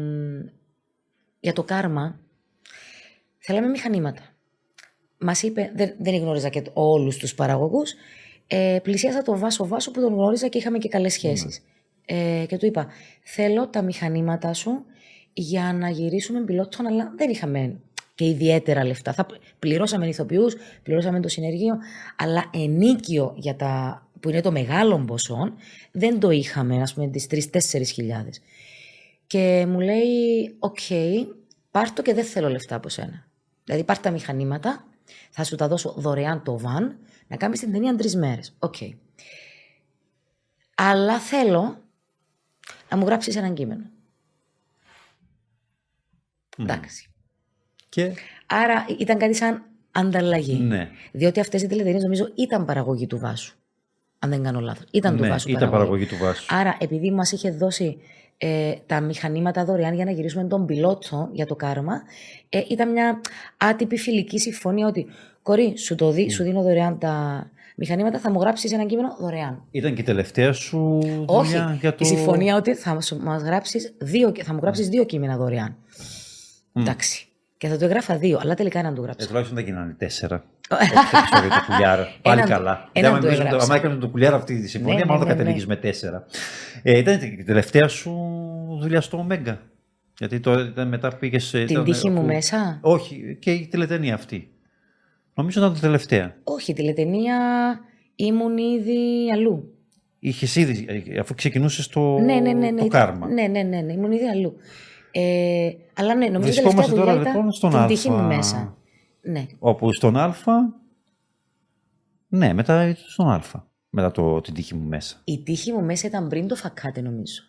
Speaker 2: για το κάρμα, θέλαμε μηχανήματα. Μας είπε, δεν, δεν γνώριζα και όλους τους παραγωγούς, ε, πλησίασα τον Βάσο Βάσο που τον γνώριζα και είχαμε και καλές σχέσεις. Ε, και του είπα, θέλω τα μηχανήματά σου για να γυρίσουμε πιλότο, αλλά δεν είχαμε και ιδιαίτερα λεφτά. Θα πληρώσαμε ηθοποιούς, πληρώσαμε το συνεργείο, αλλά ενοίκιο για τα, που είναι το μεγάλο ποσό, δεν το είχαμε, ας πούμε, τις 3-4 χιλιάδες. Και μου λέει, οκ, πάρ' το και δεν θέλω λεφτά από σένα. Δηλαδή πάρ' τα μηχανήματα, θα σου τα δώσω δωρεάν το βαν, να κάνεις την ταινία τρεις μέρες. Οκ. Αλλά θέλω να μου γράψεις ένα κείμενο. Εντάξει.
Speaker 1: Και;
Speaker 2: Άρα ήταν κάτι σαν ανταλλαγή.
Speaker 1: ναι,
Speaker 2: Διότι αυτές οι τηλετενίες νομίζω ήταν παραγωγή του Βάσου. Αν δεν κάνω λάθος. Ήταν του
Speaker 1: ναι,
Speaker 2: Βάσου
Speaker 1: ήταν παραγωγή του Βάσου.
Speaker 2: Άρα, επειδή μας είχε δώσει ε, τα μηχανήματα δωρεάν για να γυρίσουμε τον πιλότο για το κάρμα, ε, ήταν μια άτυπη φιλική συμφωνία ότι κορί, σου, το δι, σου δίνω δωρεάν τα μηχανήματα, θα μου γράψεις ένα κείμενο δωρεάν.
Speaker 1: Ήταν και η τελευταία σου
Speaker 2: Όχι,
Speaker 1: δουλειά για το...
Speaker 2: η συμφωνία ότι θα, σου- μας γράψεις δύο, θα μου γράψεις δύο κείμενα δωρεάν. Εντάξει. Και θα το έγραφα δύο, αλλά τελικά έναν του
Speaker 1: Ε,
Speaker 2: γράψα.
Speaker 1: τουλάχιστον δεν γίνανε τέσσερα. Όχι το επεισόδιο του Κουλιάρα. Πάλι
Speaker 2: Έναν-
Speaker 1: καλά.
Speaker 2: έναν
Speaker 1: Δεν
Speaker 2: του
Speaker 1: νομίζω,
Speaker 2: έγραψα.
Speaker 1: άμα έκανε το Κουλιάρα αυτή τη συμφωνία,
Speaker 2: Ναι,
Speaker 1: μάλλον
Speaker 2: ναι,
Speaker 1: θα
Speaker 2: ναι,
Speaker 1: κατελήγει με τέσσερα. Ε, ήταν η τελευταία σου δουλειά στο Ωμέγκα. Γιατί τώρα ήταν, μετά πήγες.
Speaker 2: Την τύχη μου μέσα;
Speaker 1: Όχι, και η τηλετενία αυτή. Νομίζω ήταν το τελευταία.
Speaker 2: Όχι, τηλετενία ήμουν ήδη αλλού.
Speaker 1: Είχες ήδη, ε, αφού ξεκινούσες το,
Speaker 2: ναι, ναι, ναι, ναι.
Speaker 1: το
Speaker 2: ήταν-
Speaker 1: κάρμα.
Speaker 2: Ναι, ναι, ναι, ναι, ήμουν ήδη αλλού. Ε, αλλά ναι, νομίζω η τελευταία
Speaker 1: Βρισκόμαστε
Speaker 2: δουλειά
Speaker 1: τώρα
Speaker 2: ήταν
Speaker 1: λοιπόν στον
Speaker 2: την
Speaker 1: Α.
Speaker 2: τύχη μου μέσα. Ναι.
Speaker 1: Όπου στον Α. Ναι, μετά στον Α. Μετά το, την τύχη μου μέσα.
Speaker 2: Η τύχη μου μέσα ήταν πριν το φακάτε νομίζω.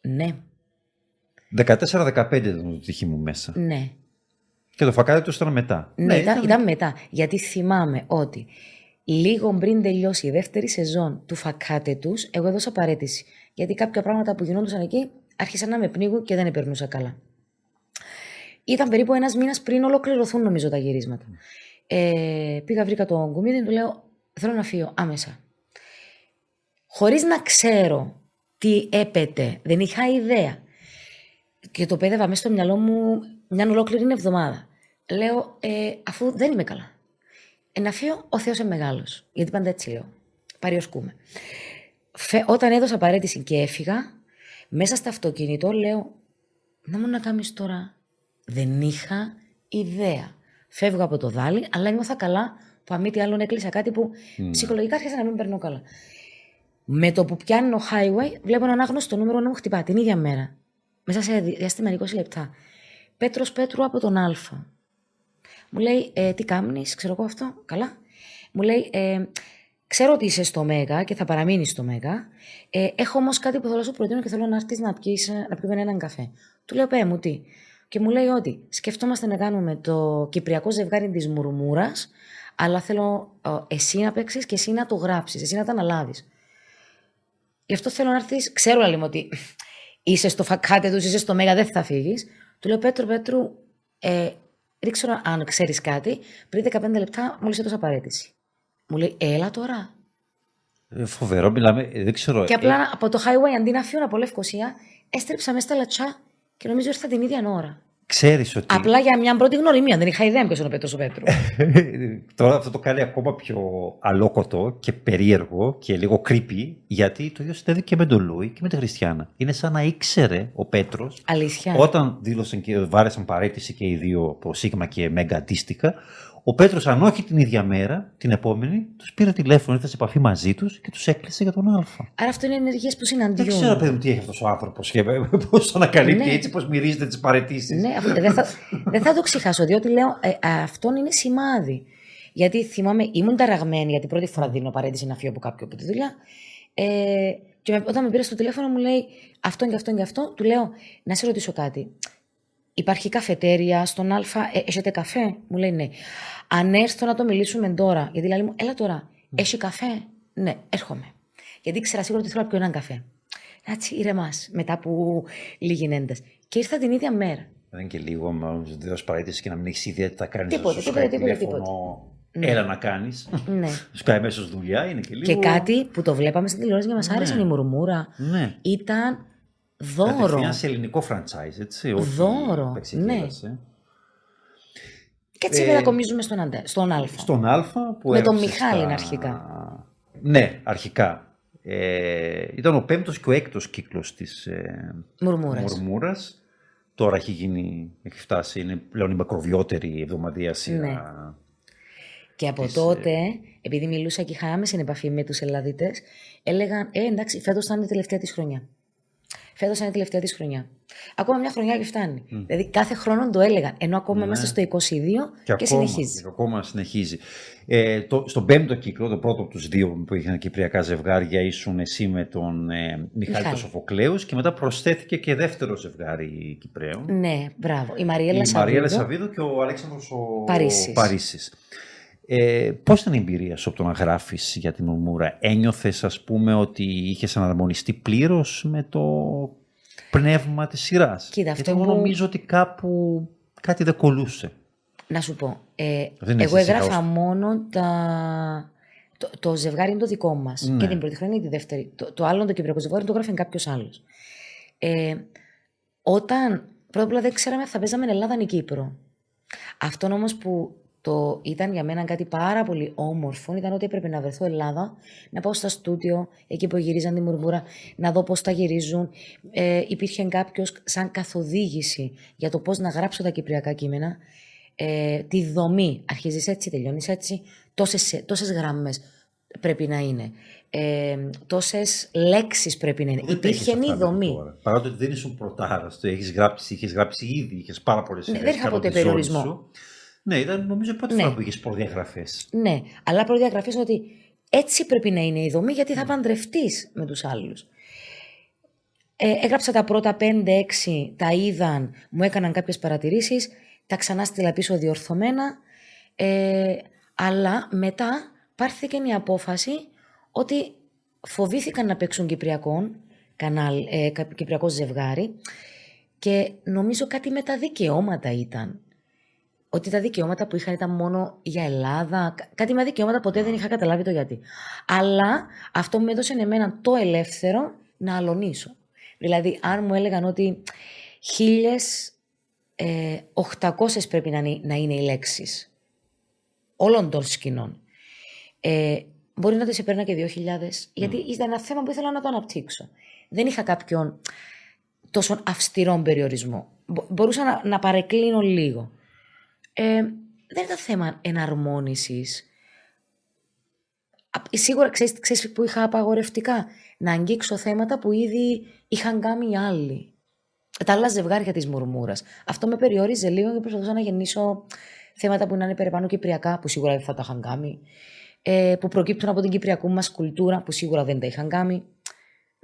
Speaker 2: Ναι,
Speaker 1: 14-15 ήταν το τύχη μου μέσα.
Speaker 2: ναι.
Speaker 1: Και το φακάδι του ήταν μετά.
Speaker 2: Ναι, ήταν, ήταν μετά. Γιατί θυμάμαι ότι λίγο πριν τελειώσει η δεύτερη σεζόν του φακάτε τους, εγώ έδωσα παρέτηση. Γιατί κάποια πράγματα που γινόντουσαν εκεί άρχισαν να με πνίγουν και δεν επερνούσα καλά. Ήταν περίπου ένας μήνας πριν ολοκληρωθούν νομίζω τα γυρίσματα. Ε, πήγα, βρήκα τον Κουμίδη, του λέω: Θέλω να φύγω άμεσα. Χωρίς να ξέρω τι έπεται, δεν είχα ιδέα. Και το πέδευα μέσα στο μυαλό μου μια ολόκληρη εβδομάδα. Λέω, ε, αφού δεν είμαι καλά. Ε, να φύγω, ο Θεός είναι μεγάλος. Γιατί πάντα έτσι λέω. Παριοσκούμε. Φε, όταν έδωσα παρέτηση και έφυγα, μέσα στο αυτοκίνητο λέω, να μου να κάνεις τώρα. Δεν είχα ιδέα. Φεύγω από το δάλι, αλλά νιώθα καλά που αν μη τι άλλον έκλεισα κάτι που ψυχολογικά άρχισα να μην περνώ καλά. Με το που πιάνω highway, βλέπω έναν άγνωστο νούμερο να μου χτυπά την ίδια μέρα. Μέσα σε δι- διάστημα 20 λεπτά. Πέτρος Πέτρου από τον Α. Μου λέει, ε, τι κάμνεις, ξέρω εγώ αυτό. Καλά. Μου λέει, ε, ξέρω ότι είσαι στο Μέγα και θα παραμείνεις στο Μέγα. Ε, έχω όμως κάτι που θέλω να σου προτείνω και θέλω να έρθεις να, πιείς, ε, να πιούμε έναν καφέ. Του λέω, πέ μου τι. Και μου λέει ότι σκεφτόμαστε να κάνουμε το κυπριακό ζευγάρι της Μουρμούρας, αλλά θέλω ε, εσύ να παίξεις και εσύ να το γράψεις, εσύ να τα αναλάβεις. Γι' αυτό θέλω να έρθεις. Ξέρω, λέει μου, ότι είσαι στο φακάτε τους, είσαι στο Μέγα, δεν θα φύγεις. Του λέω Πέτρο, Πέτρου, ε, ρίξω να- αν ξέρεις κάτι. Πριν 15 λεπτά, μόλι έδωσα παρέτηση. Μου λέει, έλα τώρα.
Speaker 1: Ε, φοβερό, μιλάμε, ε, δεν ξέρω.
Speaker 2: Και απλά από το highway, αντί να φύγω από Λευκοσία, έστρεψα μέσα στα λατσά και νομίζω ήρθα την ίδια ώρα.
Speaker 1: Ξέρεις ότι.
Speaker 2: Απλά για μια πρώτη γνωριμία. Δεν είχα ιδέα ποιος είναι ο Πέτρος ο Πέτρου.
Speaker 1: Τώρα αυτό το κάνει ακόμα πιο αλόκοτο και περίεργο και λίγο creepy, γιατί το ίδιο συνέβη και με τον Λούι και με τη Χριστιανά. Είναι σαν να ήξερε ο Πέτρος
Speaker 2: Αλήθεια.
Speaker 1: όταν δήλωσαν και βάρεσαν παρέτηση και οι δύο από Σίγμα και Μέγκα αντίστοιχα. Ο Πέτρος, αν όχι την ίδια μέρα, την επόμενη, τους πήρε τηλέφωνο, ήρθε σε επαφή μαζί τους και τους έκλεισε για τον Α.
Speaker 2: Άρα αυτό είναι ενεργείε που
Speaker 1: Δεν
Speaker 2: συναντιούν.
Speaker 1: ξέρω, παιδί μου, τι έχει αυτός ο άνθρωπος και πώς το ανακαλύπτει
Speaker 2: Ναι.
Speaker 1: έτσι, πώς μυρίζεται τις παρετήσεις.
Speaker 2: Ναι, αυτό- δεν θα, δεν θα το ξεχάσω, διότι λέω ε, αυτόν είναι σημάδι. Γιατί θυμάμαι, ήμουν ταραγμένη, γιατί πρώτη φορά δίνω παρέτηση να φύγω από κάποιο από τη δουλειά. Ε, και με- όταν με πήρε στο τηλέφωνο μου λέει αυτόν και αυτόν και αυτό, του λέω να σε ρωτήσω κάτι. Υπάρχει καφετέρια στον Α, ε, έχετε καφέ; Μου λέει ναι. Αν έρθω να το μιλήσουμε τώρα, γιατί λέει μου, έλα τώρα, έχει καφέ; Ναι, έρχομαι. Γιατί ξέρα σίγουρα ότι θέλω να πιω έναν καφέ. Έτσι, ηρεμάς, μετά από λίγη ένταση. Και ήρθα την ίδια μέρα.
Speaker 1: Δεν είναι και λίγο, μάλλον δεν δώσει παρέτηση και να μην έχεις ιδέα τι θα κάνεις.
Speaker 2: Τίποτα, τίποτα, τίποτα, τίποτα.
Speaker 1: Έλα να κάνεις.
Speaker 2: Ναι.
Speaker 1: Σου κάνει μέσα δουλειά, είναι και λίγο.
Speaker 2: Και κάτι που το βλέπαμε στην τηλεόραση και μας άρεσαν η μουρμούρα.
Speaker 1: Ναι.
Speaker 2: Ήταν δώρο.
Speaker 1: Κατευθείαν σε ελληνικό franchise, έτσι. όχι
Speaker 2: Δώρο,
Speaker 1: επεξεργασία, ε.
Speaker 2: Και έτσι
Speaker 1: Ε,
Speaker 2: μετακομίζουμε στον, αντε, στον Α.
Speaker 1: Στον Α που
Speaker 2: Με τον
Speaker 1: έγραψε
Speaker 2: Μιχάλη
Speaker 1: στα-
Speaker 2: αρχικά.
Speaker 1: Ναι, αρχικά. Ε, ήταν ο πέμπτος και ο έκτος κύκλος της ε,
Speaker 2: Μουρμούρας.
Speaker 1: Μουρμούρας. Τώρα έχει γίνει, έχει φτάσει, είναι πλέον η μακροβιότερη εβδομαδιαία σειρά.
Speaker 2: Και από
Speaker 1: της,
Speaker 2: τότε, επειδή μιλούσα και είχα άμεση επαφή με τους Ελλαδίτες, έλεγαν: Ε, εντάξει, φέτος θα είναι η τελευταία της χρονιά. Φέτος θα είναι η τελευταία της χρονιά. Ακόμα μια χρονιά και φτάνει. Δηλαδή κάθε χρόνο το έλεγαν. Ενώ ακόμα είμαστε στο 22 και,
Speaker 1: ακόμα,
Speaker 2: συνεχίζει.
Speaker 1: Και ακόμα συνεχίζει. Ε, το, στον πέμπτο κύκλο, το πρώτο από τους δύο που είχαν κυπριακά ζευγάρια, ήσουν εσύ με τον ε, Μιχάλη
Speaker 2: Μιχάλη.
Speaker 1: τον Σοφοκλέους και μετά προσθέθηκε και δεύτερο ζευγάρι Κυπρέων.
Speaker 2: Ναι, μπράβο. Η Μαριέλα
Speaker 1: η
Speaker 2: Σαββίδου.
Speaker 1: Μαριέλα Σαββίδου και ο Αλέξανδρος ο
Speaker 2: Παρίσης.
Speaker 1: Παρίσης. Ε, πώς ήταν η εμπειρία σου από το να γράφεις για την Μουρμούρα. Ένιωθες ας πούμε ότι είχες αναρμονιστεί πλήρως με το πνεύμα της σειράς;
Speaker 2: Κοίτα,
Speaker 1: Γιατί
Speaker 2: αυτό
Speaker 1: εγώ
Speaker 2: μου-
Speaker 1: νομίζω ότι κάπου κάτι δεν κολούσε.
Speaker 2: Να σου πω. Ε,
Speaker 1: Δεν
Speaker 2: εγώ
Speaker 1: έχεις
Speaker 2: έγραφα
Speaker 1: σειρά
Speaker 2: μόνο τα... Το, το ζευγάρι είναι το δικό μας.
Speaker 1: Ναι.
Speaker 2: Και την πρώτη χρονιά και τη δεύτερη. Το, το άλλο, το κυπριακό ζευγάρι, το γράφει κάποιος άλλος. Ε, όταν Πρώτα απ' όλα δεν ξέραμε αν θα παίζαμε Ελλάδα ή Κύπρο. Αυτό όμως που το ήταν για μένα κάτι πάρα πολύ όμορφο ήταν ότι έπρεπε να βρεθώ Ελλάδα, να πάω στα στούντιο, εκεί που γυρίζαν τη μουρμούρα, να δω πώς τα γυρίζουν. Ε, υπήρχε κάποιος σαν καθοδήγηση για το πώς να γράψω τα κυπριακά κείμενα. Ε, τη δομή. Αρχίζεις έτσι, τελειώνεις έτσι. Τόσες γραμμέ πρέπει να είναι. Ε, Τόσες λέξεις πρέπει να είναι. Δεν Υπήρχε η δομή.
Speaker 1: Παρά το ότι δεν ήσουν πρωτάρας, το έχεις γράψει, είχες γράψει ήδη, είχες πάρα πολλές
Speaker 2: ναι, Δεν είχα ποτέ περιορισμό.
Speaker 1: Ναι, ήταν νομίζω πρώτη ναι. φορά που είχες προδιαγραφές.
Speaker 2: Ναι, αλλά προδιαγραφές ότι έτσι πρέπει να είναι η δομή, γιατί θα παντρευτείς με τους άλλους. Ε, έγραψα τα πρώτα 5-6, τα είδαν, μου έκαναν κάποιες παρατηρήσεις, τα ξανά στείλα πίσω διορθωμένα. Ε, αλλά μετά πάρθηκε η απόφαση ότι φοβήθηκαν να παίξουν Κυπριακό, κανάλ, ε, Κυπριακό ζευγάρι και νομίζω κάτι με τα δικαιώματα ήταν. Ότι τα δικαιώματα που είχαν ήταν μόνο για Ελλάδα. Κάτι με δικαιώματα ποτέ δεν είχα καταλάβει το γιατί. Αλλά αυτό μου έδωσε εμένα το ελεύθερο να αλωνίσω. Δηλαδή, αν μου έλεγαν ότι 1800 ε, πρέπει να είναι οι λέξεις όλων των σκηνών. Ε, μπορεί να τις έπαιρνα και 2.000, γιατί ήταν ένα θέμα που ήθελα να το αναπτύξω. Δεν είχα κάποιον τόσο αυστηρό περιορισμό. Μπορούσα να, να παρεκκλίνω λίγο. Ε, δεν ήταν θέμα εναρμόνισης. Σίγουρα ξέρεις, ξέρεις που είχα απαγορευτικά; Να αγγίξω θέματα που ήδη είχαν κάνει οι άλλοι. Τα άλλα ζευγάρια της μουρμούρας. Αυτό με περιόριζε λίγο και προσπαθούσα να γεννήσω θέματα που να είναι περιπάνω κυπριακά, που σίγουρα δεν θα τα είχαν κάνει ε, που προκύπτουν από την κυπριακού μας κουλτούρα, που σίγουρα δεν τα είχαν κάνει.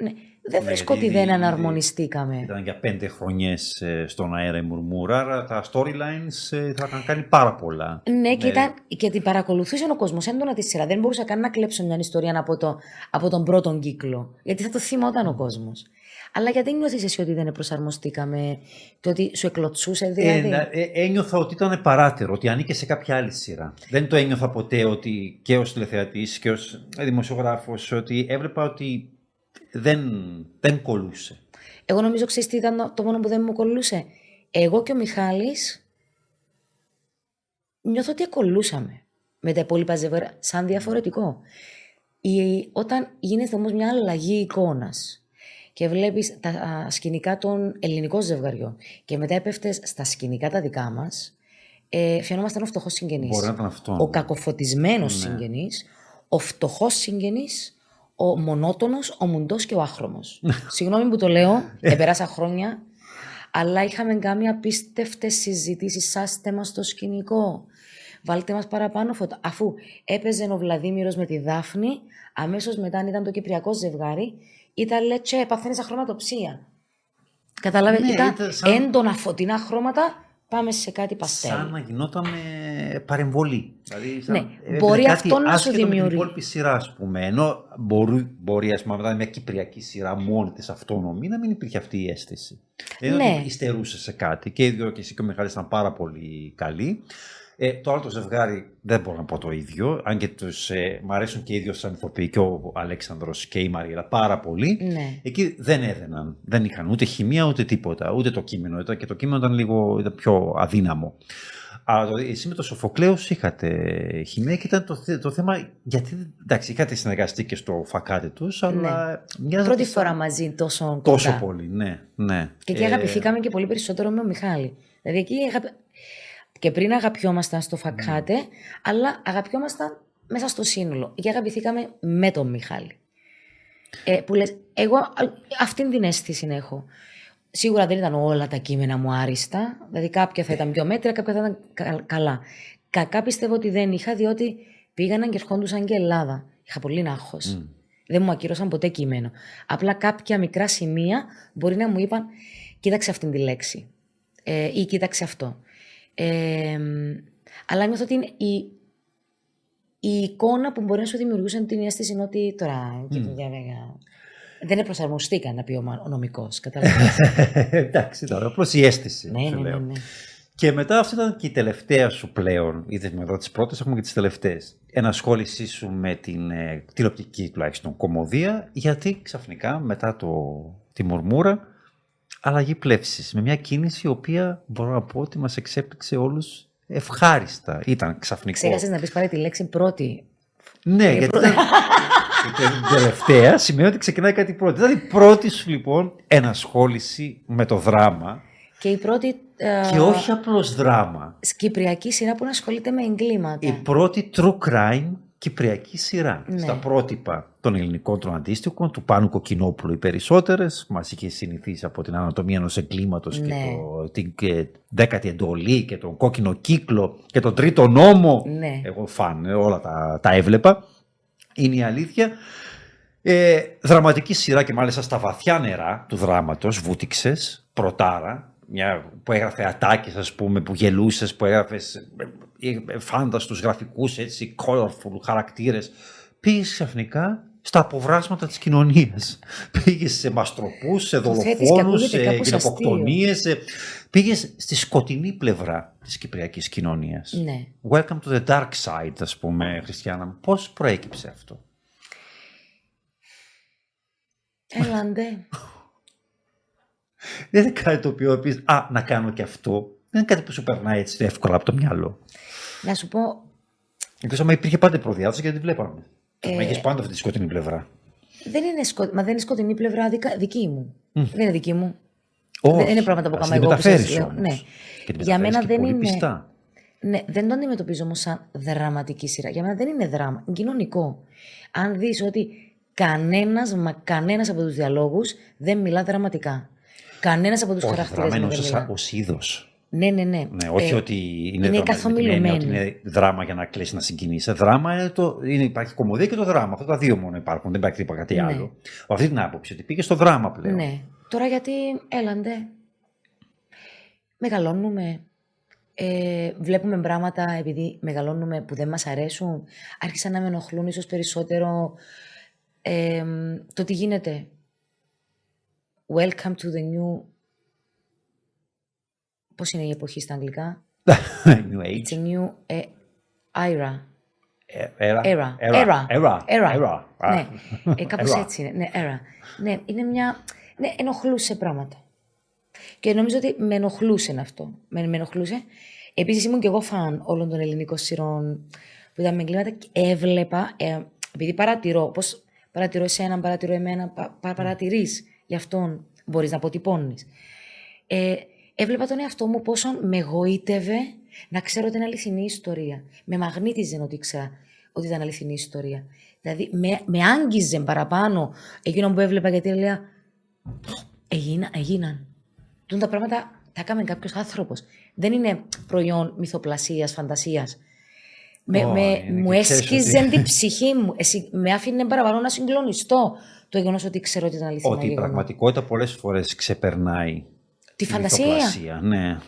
Speaker 2: Ναι, δεν ναι, βρίσκω ότι δεν αναρμονιστήκαμε.
Speaker 1: Ήταν για πέντε χρονιές ε, στον αέρα η μουρμούρα, άρα τα storylines ε, θα είχαν κάνει πάρα πολλά.
Speaker 2: Ναι, και, ναι. Ήταν, και την παρακολουθούσε ο κόσμος έντονα τη σειρά. Δεν μπορούσα καν να κλέψω μια ιστορία από, το, από τον πρώτον κύκλο. Γιατί θα το θυμόταν ο κόσμος. Αλλά γιατί νιώθεις εσύ ότι δεν προσαρμοστήκαμε, το ότι σου εκλωτσούσε δηλαδή;
Speaker 1: Ε, ε, ένιωθα ότι ήταν παράτερο, ότι ανήκε σε κάποια άλλη σειρά. Δεν το ένιωθα ποτέ ότι και ως τηλεθεατής και ως δημοσιογράφος, ότι έβλεπα ότι δεν, δεν κολούσε.
Speaker 2: Εγώ νομίζω, ξέρεις τι ήταν το μόνο που δεν μου κολούσε; Εγώ και ο Μιχάλης νιώθω ότι κολούσαμε με τα υπόλοιπα ζευγάρια σαν διαφορετικό. Η, όταν γίνεται όμως μια αλλαγή εικόνας και βλέπεις τα σκηνικά των ελληνικών ζευγαριών και μετά έπεφτες στα σκηνικά τα δικά μας, ε, φαινόμασταν ο φτωχός συγγενής.
Speaker 1: Μπορεί να ήταν αυτό.
Speaker 2: Ο κακοφωτισμένος ναι. συγγενής, ο φτωχός συγγενής, ο μονότονος, ο μουντός και ο άχρωμο. Συγγνώμη που το λέω, επεράσα χρόνια, αλλά είχαμε κάνει απίστευτες συζητήσεις. Σάστε μας στο σκηνικό. Βάλτε μας παραπάνω φωτά. Αφού έπαιζε ο Βλαδίμηρος με τη Δάφνη, αμέσως μετά, αν ήταν το κυπριακό ζευγάρι, ήταν λέτσε, παθαίνεις αχρωματοψία. Καταλάβετε, ναι, ήταν, σαν... έντονα φωτεινά χρώματα, πάμε σε κάτι παστέλ.
Speaker 1: Σαν να γινόταν παρεμβολή. Δηλαδή, σαν,
Speaker 2: ναι, μπορεί αυτό να σου δημιουργεί. Με την
Speaker 1: υπόλοιπη σειρά, ας πούμε. Ενώ μπορεί, μπορεί ας πούμε, μια κυπριακή σειρά μόνη της αυτόνομη να μην υπήρχε αυτή η αίσθηση. Δεν ναι. ότι υστερούσε σε κάτι. Και οι δύο και εσύ και ο Μιχάλης ήταν πάρα πολύ καλοί. Ε, το άλλο το ζευγάρι δεν μπορώ να πω το ίδιο, αν και τους, ε, μ' αρέσουν και οι δύο σαν ηθοποιοί και ο Αλέξανδρος και η Μαριέλα πάρα πολύ.
Speaker 2: Ναι.
Speaker 1: Εκεί δεν έδαιναν, δεν είχαν ούτε χημεία ούτε τίποτα, ούτε το κείμενο. Ήταν, και το κείμενο ήταν λίγο ήταν πιο αδύναμο. Αλλά εσύ με το Σοφοκλέους είχατε χημεία και ήταν το, το θέμα, γιατί εντάξει είχατε συνεργαστεί και στο φακάτι τους, αλλά...
Speaker 2: Ναι. Πρώτη φορά μαζί τόσο κοντά.
Speaker 1: Τόσο πολύ, ναι. ναι.
Speaker 2: Και εκεί ε... αγαπηθήκαμε και πολύ περισσότερο με τον Μιχάλη. Δηλαδή εκεί και πριν αγαπιόμασταν στο φακάτε, mm. αλλά αγαπιόμασταν μέσα στο σύνολο. Και αγαπηθήκαμε με τον Μιχάλη. Ε, που λες, εγώ αυτήν την αίσθηση έχω. Σίγουρα δεν ήταν όλα τα κείμενα μου άριστα. Δηλαδή κάποια θα ήταν πιο μέτρια, κάποια θα ήταν καλά. Κακά πιστεύω ότι δεν είχα, διότι πήγαιναν και ερχόντουσαν και Ελλάδα. Είχα πολύ άγχος. Mm. Δεν μου ακύρωσαν ποτέ κείμενο. Απλά κάποια μικρά σημεία μπορεί να μου είπαν κοίταξε αυτήν τη λέξη. Ε, ή κοίταξε αυτό. Ε, αλλά νιώθω ότι είναι η, η εικόνα που μπορεί να σου δημιουργούσε την αίσθηση είναι ότι τώρα. Mm. Δεν προσαρμοστήκαν να πει ο νομικός.
Speaker 1: Εντάξει τώρα, απλώς η αίσθηση.
Speaker 2: Ναι, ναι, ναι, ναι,
Speaker 1: Και μετά αυτή ήταν και η τελευταία σου πλέον, είδες μετά τις πρώτες, έχουμε και τις τελευταίες. Ενασχόλησή σου με την ε, τηλεοπτική τουλάχιστον κομμωδία, γιατί ξαφνικά μετά το, τη μουρμούρα αλλαγή πλεύσης. Με μια κίνηση η οποία μπορώ να πω ότι μας εξέπληξε όλους ευχάριστα. Ήταν ξαφνικό.
Speaker 2: Ξέχασες να πεις πάλι τη λέξη πρώτη.
Speaker 1: Ναι, γιατί ήταν... τελευταία σημαίνει ότι ξεκινάει κάτι πρώτο. Δηλαδή η πρώτη σου λοιπόν ενασχόληση με το δράμα
Speaker 2: και η πρώτη.
Speaker 1: Ε, και όχι απλώς δράμα.
Speaker 2: Κυπριακή σειρά που να ασχολείται με εγκλήματα.
Speaker 1: Η πρώτη true crime κυπριακή σειρά. Ναι. Στα πρότυπα των ελληνικών των αντίστοιχων, του Πάνου Κοκκινόπουλου οι περισσότερες. Μας είχε συνηθίσει από την ανατομία ενός εγκλήματος ναι. και το, την και, δέκατη εντολή και τον κόκκινο κύκλο και τον τρίτο νόμο.
Speaker 2: Ναι.
Speaker 1: Εγώ φαν, όλα τα, τα έβλεπα. Είναι η αλήθεια. Ε, δραματική σειρά και μάλιστα στα βαθιά νερά του δράματος, βούτυξες, πρωτάρα, μια, που έγραφε ατάκες ας πούμε, που γελούσες, που έγραφες ε, ε, φάνταστους γραφικούς, έτσι, colorful χαρακτήρες. Πήγες ξαφνικά στα αποβράσματα της κοινωνίας. Πήγες σε μαστροπούς, σε δολοφόνους, σε γυναικοκτονίες. Σε... Πήγες στη σκοτεινή πλευρά της κυπριακής κοινωνίας.
Speaker 2: Ναι.
Speaker 1: Welcome to the dark side, ας πούμε, Χριστιανά. Πώς προέκυψε αυτό;
Speaker 2: Έλαντε.
Speaker 1: Δεν είναι κάτι το οποίο πεις Α, να κάνω και αυτό. Δεν είναι κάτι που σου περνάει έτσι εύκολα από το μυαλό.
Speaker 2: Να σου πω.
Speaker 1: Εκτός αν υπήρχε πάντα προδιάθεση γιατί βλέπαμε. Ε... Μα είχες πάντα αυτή τη σκοτεινή πλευρά.
Speaker 2: Δεν είναι, σκο... Μα δεν είναι σκοτεινή πλευρά δικα... δική μου. Mm. Δεν είναι δική μου.
Speaker 1: Όχι.
Speaker 2: Δεν είναι πράγματα που κάνω εγώ.
Speaker 1: Που
Speaker 2: ναι. Για μένα δεν είναι. Πιστά. Ναι, δεν το αντιμετωπίζω όμως σαν δραματική σειρά. Για μένα δεν είναι δράμα. Είναι κοινωνικό. Αν δεις ότι κανένας, μα κανένας από τους διαλόγους δεν μιλά δραματικά. Κανένας από τους χαρακτήρες δεν μιλά.
Speaker 1: ως είδος.
Speaker 2: Ναι, ναι, ναι.
Speaker 1: ναι όχι ε, ότι είναι, είναι δράμα. Ότι είναι δράμα για να κλέσει να συγκινήσει. Δράμα είναι το, είναι, υπάρχει κομμωδία και το δράμα. Αυτά τα δύο μόνο υπάρχουν. Δεν υπάρχει τίποτα κάτι ναι. άλλο. Από αυτή την άποψη, ότι πήγε στο δράμα πλέον.
Speaker 2: Ναι. Τώρα γιατί έλαντε. Μεγαλώνουμε. Ε, βλέπουμε πράγματα επειδή μεγαλώνουμε που δεν μας αρέσουν. Άρχισαν να με ενοχλούν ίσως περισσότερο ε, το τι γίνεται. Welcome to the new... Πώς είναι η εποχή στα αγγλικά;
Speaker 1: new age.
Speaker 2: It's a new uh, era.
Speaker 1: Era.
Speaker 2: Era.
Speaker 1: Era. Era.
Speaker 2: Era. Ναι, ε, κάπως έτσι είναι. Ναι, era. Ναι, είναι μια... Ναι, ενοχλούσε πράγματα. Και νομίζω ότι με ενοχλούσε αυτό. Με, με ενοχλούσε. Επίσης ήμουν και εγώ φαν όλων των ελληνικών σειρών που ήταν με εγκλήματα και έβλεπα, ε, επειδή παρατηρώ, όπω παρατηρώ εσένα, παρατηρώ εμένα, πα, πα, παρατηρείς για αυτόν μπορείς να αποτυπώνεις. Ε, έβλεπα τον εαυτό μου πόσο με εγωίτευε να ξέρω ότι είναι αληθινή ιστορία. Με μαγνήτιζε ότι ήξερα ότι ήταν αληθινή ιστορία. Δηλαδή με, με άγγιζε παραπάνω εκείνο που έβλεπα γιατί έλεγα Έγινα, έγιναν. Τούν τα πράγματα τα έκαμε κάποιος άνθρωπος. Δεν είναι προϊόν μυθοπλασίας, φαντασίας. Με, oh, με, μου έσκυζε ότι... την ψυχή μου. Εσύ, με άφηνε παραπάνω να συγκλονιστώ το γεγονός ότι ξέρω ότι ήταν αληθινό.
Speaker 1: Ότι η πραγματικότητα πολλές φορές ξεπερνάει
Speaker 2: τη φαντασία.
Speaker 1: ναι.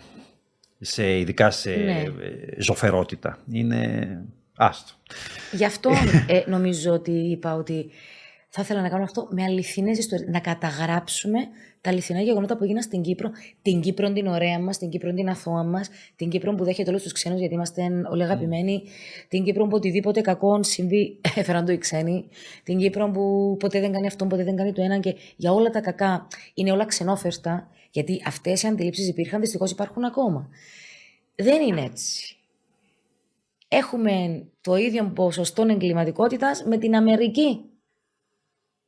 Speaker 1: Σε, ειδικά σε ναι. ζωφερότητα. Είναι άστο.
Speaker 2: Γι' αυτό ε, νομίζω ότι είπα ότι θα ήθελα να κάνω αυτό με αληθινές ιστορίες. Να καταγράψουμε τα αληθινά γεγονότα που έγιναν στην Κύπρο. Την Κύπρο την ωραία μας, την Κύπρο την αθώα μας, την Κύπρο που δέχεται όλους τους ξένους γιατί είμαστε όλοι αγαπημένοι, την Κύπρο που οτιδήποτε κακό συμβεί έφεραν το οι ξένοι, την Κύπρο που ποτέ δεν κάνει αυτό, ποτέ δεν κάνει το ένα και για όλα τα κακά είναι όλα ξενόφερτα, γιατί αυτές οι αντιλήψεις υπήρχαν, δυστυχώς υπάρχουν ακόμα. Δεν είναι έτσι. Έχουμε το ίδιο ποσοστό εγκληματικότητας με την Αμερική.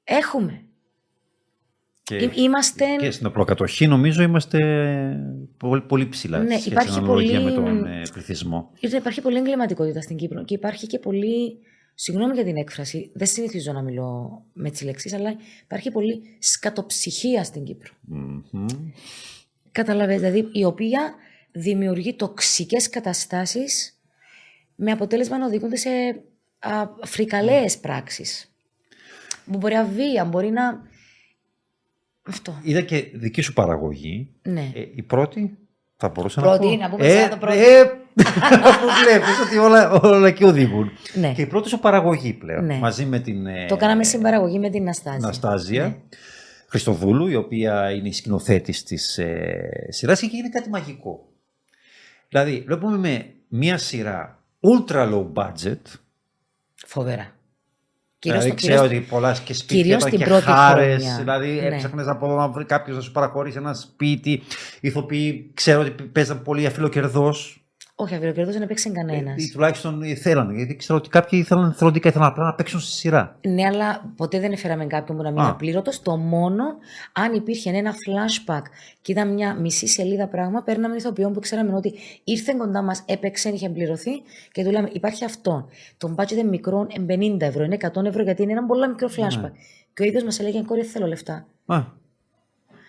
Speaker 2: Έχουμε.
Speaker 1: Και, είμαστε... και στην απλοκατοχή νομίζω είμαστε πολύ, πολύ ψηλά
Speaker 2: ναι, υπάρχει πολύ...
Speaker 1: με τον ε, πληθυσμό.
Speaker 2: Υπάρχει πολύ εγκληματικότητα στην Κύπρο και υπάρχει και πολύ... Συγγνώμη για την έκφραση, δεν συνηθίζω να μιλώ με τις λέξεις, αλλά υπάρχει πολύ σκατοψυχία στην Κύπρο. Mm-hmm. Καταλαβαίνετε, δηλαδή η οποία δημιουργεί τοξικές καταστάσεις με αποτέλεσμα να οδηγούνται σε φρικαλαίες πράξεις. Που μπορεί να βία, μπορεί να αυτό.
Speaker 1: Είδα και δική σου παραγωγή.
Speaker 2: Ναι.
Speaker 1: Ε, η πρώτη θα μπορούσα
Speaker 2: πρώτη,
Speaker 1: να πω;
Speaker 2: να πούμε ε, το πρώτο.
Speaker 1: Ε, αφού βλέπεις ότι όλα, όλα εκεί οδηγούν.
Speaker 2: Ναι.
Speaker 1: Και η πρώτη σου παραγωγή πλέον. Ναι. Μαζί με την... Ε,
Speaker 2: το κάναμε συμπαραγωγή με την Ναστάζια.
Speaker 1: Ναστάζια. Ναι. Χριστοδούλου, η οποία είναι η σκηνοθέτης της ε, σειράς και είναι κάτι μαγικό. Δηλαδή, βλέπουμε με μία σειρά ultra low budget.
Speaker 2: Φοβερά.
Speaker 1: Κυρίως δηλαδή, ξέρω ότι πολλά και σπίτια και χάρες. Δηλαδή, ναι. έψαχνες από εδώ να βρει κάποιος να σου παραχωρήσει ένα σπίτι. Ηθοποιοί, ξέρω ότι παίζαν πολύ αφιλοκερδός.
Speaker 2: Όχι, αβιοκερδό δεν έπαιξε κανένας.
Speaker 1: Ή, τουλάχιστον ήθελαν. Γιατί ξέρω ότι κάποιοι ήθελαν θροντικά, ήθελαν απλά να παίξουν στη σειρά.
Speaker 2: Ναι, αλλά ποτέ δεν έφεραμε κάποιον που να μην είναι απλήρωτος. Το μόνο αν υπήρχε ένα flashback και ήταν μια μισή σελίδα πράγμα, παίρναμε ηθοποιό που ξέραμε ότι ήρθε κοντά μας, έπαιξε, είχε πληρωθεί και του λέμε: Υπάρχει αυτό. Το budget είναι μικρό, 50 ευρώ, είναι 100 ευρώ γιατί είναι ένα πολύ μικρό ναι. flashback. Ναι. Και ο ίδιος μας έλεγε: Κόρη, θέλω λεφτά. Α.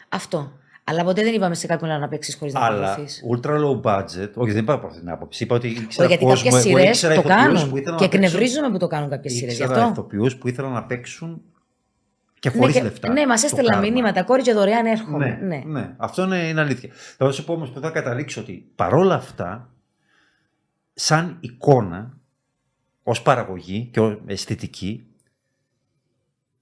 Speaker 2: Αυτό. Αλλά ποτέ δεν είπαμε σε κάποιον να παίξεις χωρίς να
Speaker 1: Αλλά ultra low budget, όχι δεν είπα από αυτή την άποψη. Είπα ότι
Speaker 2: ήξερα γιατί κάποιες σειρές το κάνουν. Και εκνευρίζουμε που το κάνουν κάποιες σειρές.
Speaker 1: Ήξερα ηθοποιού που ήθελαν να παίξουν και χωρίς ναι, λεφτά.
Speaker 2: Ναι, μας έστελναν μήνυματα. Κόρη και δωρεάν έρχομαι.
Speaker 1: Ναι, ναι. ναι. αυτό είναι, είναι αλήθεια. Θα σου πω όμως που θα καταλήξω ότι παρόλα αυτά, σαν εικόνα, ως παραγωγή και ως αισθητική,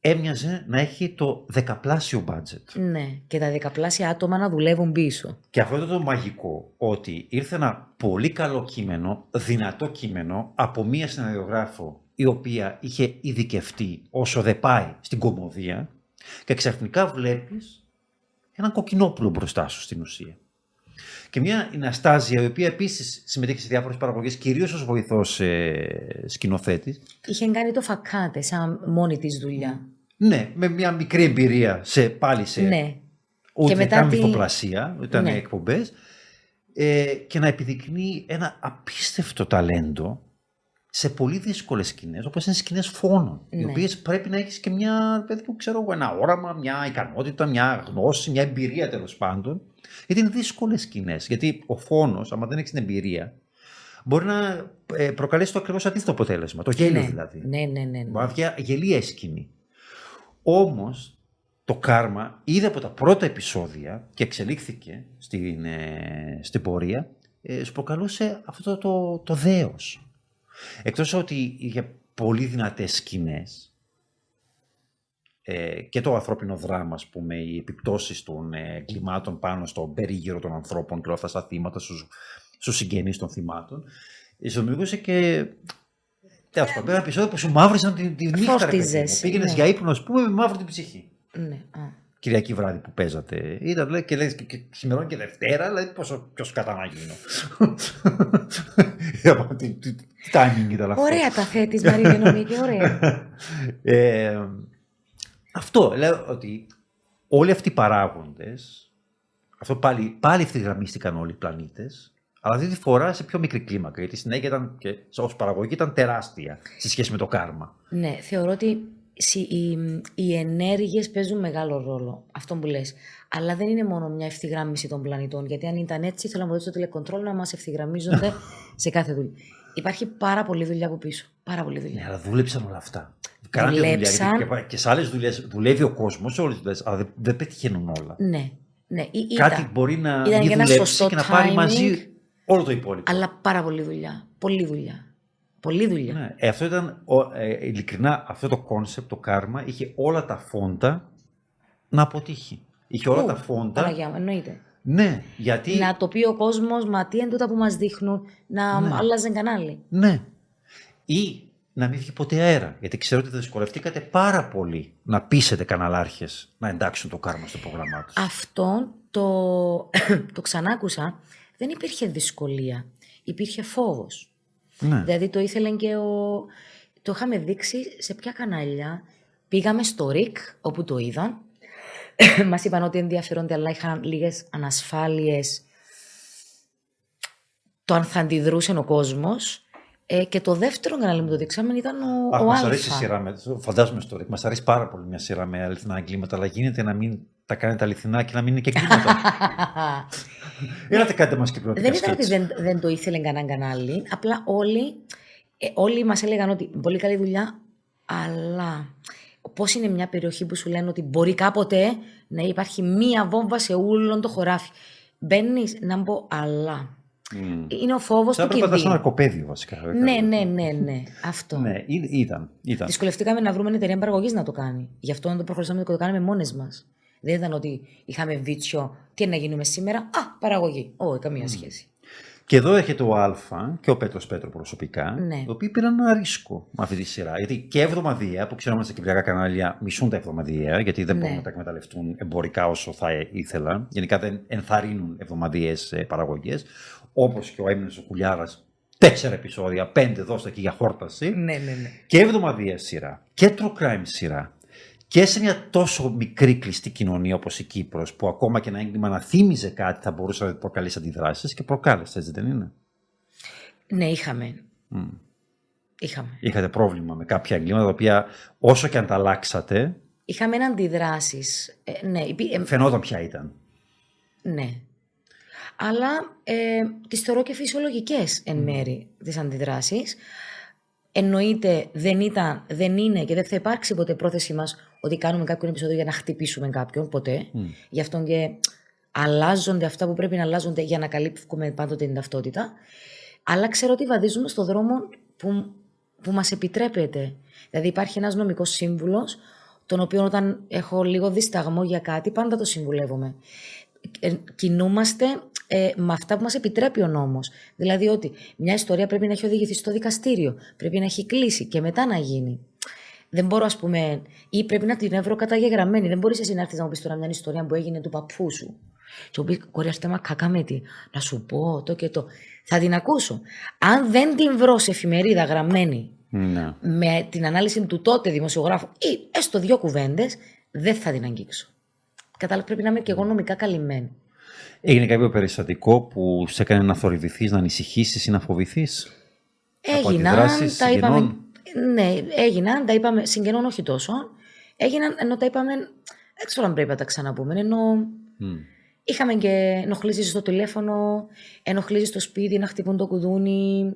Speaker 1: έμοιαζε να έχει το δεκαπλάσιο budget.
Speaker 2: Ναι, και τα δεκαπλάσια άτομα να δουλεύουν πίσω.
Speaker 1: Και αυτό ήταν το μαγικό, ότι ήρθε ένα πολύ καλό κείμενο, δυνατό κείμενο, από μία συναδειογράφο η οποία είχε ειδικευτεί όσο δεν πάει στην κομμωδία και ξαφνικά βλέπεις έναν κοκκινόπουλο μπροστά σου στην ουσία. Και μια Ιναστάζια, η οποία επίσης συμμετείχε σε διάφορες παραγωγές, κυρίως ως βοηθός ε, σκηνοθέτης.
Speaker 2: Είχε κάνει το φακάτε σαν μόνη της δουλειά.
Speaker 1: Ναι, με μια μικρή εμπειρία σε, πάλι σε. Ναι. Ούτε και μετά τη... μυθοπλασία, ήταν ναι. εκπομπές. Ε, και να επιδεικνύει ένα απίστευτο ταλέντο σε πολύ δύσκολες σκηνές, όπως είναι σκηνές φόνων. Ναι. Οι οποίες πρέπει να έχεις και μια, παιδί που ξέρω ένα όραμα, μια ικανότητα, μια γνώση, μια εμπειρία τέλος πάντων. Γιατί είναι δύσκολες σκηνές. Γιατί ο φόνος, άμα δεν έχεις την εμπειρία, μπορεί να ε, προκαλέσει το ακριβώς αντίθετο αποτέλεσμα. Το γέλιο
Speaker 2: ναι.
Speaker 1: δηλαδή.
Speaker 2: Ναι, ναι, ναι. ναι. Μπορεί
Speaker 1: να γελία σκηνή. Όμως το κάρμα είδε από τα πρώτα επεισόδια και εξελίχθηκε στην, ε, στην πορεία, ε, σου προκαλούσε αυτό το, το, το δέος. Εκτός ότι είχε πολύ δυνατές σκηνές ε, και το ανθρώπινο δράμα, ας πούμε, οι επιπτώσεις των ε, κλιμάτων πάνω στον περίγυρο των ανθρώπων και όλα αυτά στα θύματα, στους, στους συγγενείς των θυμάτων, σου δημιουργούσε και Τέλος πάντων, ένα επεισόδιο που σου μαύρισαν τη, τη νύχτα. Πήγαινες ναι. για ύπνο, ας πούμε, με μαύρη την ψυχή.
Speaker 2: Ναι.
Speaker 1: Κυριακή βράδυ που παίζατε. Ήταν λέει, και λέει και, και χειμερών και Δευτέρα, δηλαδή πόσο ποιος κατά να γίνω. τι, τι, τι timing ήταν αυτό.
Speaker 2: Ωραία τα θέτεις, Μαρία Νομίκη, ωραία.
Speaker 1: ε, αυτό λέω ότι όλοι αυτοί οι παράγοντες, αυτό πάλι, πάλι ευθυγραμμίστηκαν όλοι οι πλανήτες, αλλά αυτή τη φορά σε πιο μικρή κλίμακα. Γιατί η συνέχεια ήταν και ως παραγωγή ήταν τεράστια σε σχέση με το κάρμα.
Speaker 2: Ναι, θεωρώ ότι οι, οι ενέργειες παίζουν μεγάλο ρόλο, αυτό που λες. Αλλά δεν είναι μόνο μια ευθυγράμμιση των πλανητών, γιατί αν ήταν έτσι, θέλω να βοηθήσω το τηλεκοντρόλ να μας ευθυγραμμίζονται σε κάθε δουλειά. Υπάρχει πάρα πολλή δουλειά από πίσω. Πάρα πολλή δουλειά.
Speaker 1: Ναι, αλλά δούλεψαν όλα αυτά. Κάνανε δουλειά. Και, και σε άλλες δουλειές δουλεύει ο κόσμος, σε όλες τις δουλειές, αλλά δεν, δεν πετυχαίνουν όλα.
Speaker 2: Ναι. ναι.
Speaker 1: Κάτι μπορεί να μην δουλέψει και να πάρει μαζί όλο το υπόλοιπο.
Speaker 2: Αλλά πάρα πολλή δουλειά. Πολλή δουλειά. Πολλή δουλειά.
Speaker 1: Ναι, ε, αυτό ήταν, ε, ειλικρινά, αυτό το concept, το κάρμα, είχε όλα τα φόντα να αποτύχει. Είχε όλα τα φόντα.
Speaker 2: Παναγιά, εννοείται.
Speaker 1: Ναι, γιατί...
Speaker 2: Να το πει ο κόσμος, μα τι είναι τούτα που μας δείχνουν, να ναι. άλλαζε κανάλι.
Speaker 1: Ναι. Ή να μην βγει ποτέ αέρα. Γιατί ξέρω ότι δυσκολευτήκατε πάρα πολύ να πείσετε καναλάρχες να εντάξουν το κάρμα στο πρόγραμμά τους.
Speaker 2: Αυτό το, το ξανάκουσα. Δεν υπήρχε δυσκολία. Υπήρχε φόβος. Ναι. Δηλαδή το ήθελαν και ο... Το είχαμε δείξει σε ποια κανάλια. Πήγαμε στο ΡΙΚ, όπου το είδαν. Μας είπαν ότι ενδιαφέρονται, αλλά είχαν λίγες ανασφάλειες. Το αν θα αντιδρούσε ο κόσμος. Ε, και το δεύτερο κανάλι που το δείξαμε ήταν ο, Αχ, ο
Speaker 1: Μας αρέσει η σειρά με, φαντάζομαι στο ΡΙΚ, μας αρέσει πάρα πολύ μια σειρά με αληθινά εγκλήματα, αλλά γίνεται να μην τα κάνετε αληθινά και να μην είναι και εγκλήματα. Έλατε κάντε μας και
Speaker 2: Δεν ήταν ότι δεν, δεν το ήθελε κανένα κανάλι, απλά όλοι, ε, όλοι μας έλεγαν ότι πολύ καλή δουλειά, αλλά πώς είναι μια περιοχή που σου λένε ότι μπορεί κάποτε να υπάρχει μία βόμβα σε όλο το χωράφι. Μπαίνεις να πω, αλλά Mm. Είναι ο φόβος του κινδύνου.
Speaker 1: Ήταν ένα κοπέδιο βασικά.
Speaker 2: Ναι, ναι, ναι, ναι. Αυτό.
Speaker 1: ναι, ήταν, ήταν.
Speaker 2: Δυσκολευτήκαμε να βρούμε μια εταιρεία παραγωγή να το κάνει. Γι' αυτό να το προχωρήσαμε και το κάνουμε μόνες μας. Δεν ήταν ότι είχαμε βίτσιο, τι να γίνουμε σήμερα, Α, παραγωγή. Όχι, καμία mm. σχέση.
Speaker 1: Και εδώ έρχεται ο Α και ο Πέτρος Πέτρο προσωπικά,
Speaker 2: Ναι.
Speaker 1: οι οποίοι πήραν ένα ρίσκο με αυτή τη σειρά. Γιατί και εβδομαδιαία, που ξέρουμε στα κυπριακά κανάλια μισούν τα εβδομαδιαία, γιατί δεν
Speaker 2: Ναι.
Speaker 1: μπορούν να τα εκμεταλλευτούν εμπορικά όσο θα ήθελαν. Γενικά δεν ενθαρρύνουν εβδομαδιαίες παραγωγές. Όπως και ο Έμινε ο Κουλιάρας, τέσσερα επεισόδια, πέντε δώστε εκεί για χόρταση.
Speaker 2: Ναι, ναι, ναι.
Speaker 1: Και εβδομαδιαία σειρά και true crime σειρά. Και σε μια τόσο μικρή κλειστή κοινωνία όπως η Κύπρος, που ακόμα και ένα έγκλημα να θύμιζε κάτι θα μπορούσε να προκαλέσει αντιδράσεις και προκάλεσε, έτσι δεν είναι;
Speaker 2: Ναι, είχαμε.
Speaker 1: Μμ.
Speaker 2: Είχαμε.
Speaker 1: Είχατε πρόβλημα με κάποια εγκλήματα τα οποία όσο και αν τα αλλάξατε,
Speaker 2: Είχαμε αντιδράσεις. Ε, ναι, υπή- ε,
Speaker 1: φαινόταν ποια ήταν.
Speaker 2: ναι. Αλλά ε, τις θεωρώ και φυσιολογικές εν μέρη τις αντιδράσεις. Εννοείται δεν, ήταν, δεν είναι και δεν θα υπάρξει ποτέ πρόθεσή μας ότι κάνουμε κάποιον επεισόδιο για να χτυπήσουμε κάποιον, ποτέ. Γι' αυτό και αλλάζονται αυτά που πρέπει να αλλάζονται για να καλύπτουμε πάντοτε την ταυτότητα. Αλλά ξέρω ότι βαδίζουμε στο δρόμο που, που μας επιτρέπεται. Δηλαδή υπάρχει ένας νομικός σύμβουλος, τον οποίο όταν έχω λίγο δισταγμό για κάτι, πάντα το συμβουλεύομαι. Ε, κινούμαστε ε, με αυτά που μας επιτρέπει ο νόμος. Δηλαδή ότι μια ιστορία πρέπει να έχει οδηγηθεί στο δικαστήριο, πρέπει να έχει κλείσει και μετά να γίνει. Δεν μπορώ, ας πούμε, ή πρέπει να την βρω καταγεγραμμένη. Δεν μπορείς εσύ να έρθεις να μου πεις τώρα μια ιστορία που έγινε του παππού σου. Και μου πεις, Κορία, στέμα κακά με τι. Να σου πω το και το. Θα την ακούσω. Αν δεν την βρω σε εφημερίδα γραμμένη
Speaker 1: Ναι.
Speaker 2: με την ανάλυση του τότε δημοσιογράφου ή έστω δύο κουβέντες, δεν θα την αγγίξω. Κατάλαβα, πρέπει να είμαι και εγώ νομικά καλυμμένη.
Speaker 1: Έγινε κάποιο περιστατικό που σε έκανε να θορυβηθείς, να ανησυχήσεις ή να φοβηθείς; Από
Speaker 2: Έγιναν,
Speaker 1: αντιδράσεις
Speaker 2: τα είπαμε.
Speaker 1: Συγγενών.
Speaker 2: Ναι, έγιναν, τα είπαμε. Συγγενών όχι τόσο. Έγιναν ενώ τα είπαμε. Δεν ξέρω αν πρέπει να τα ξαναπούμε. Ενώ
Speaker 1: Μμ.
Speaker 2: είχαμε και ενοχλήσεις στο τηλέφωνο, ενοχλήσεις στο σπίτι να χτυπούν το κουδούνι.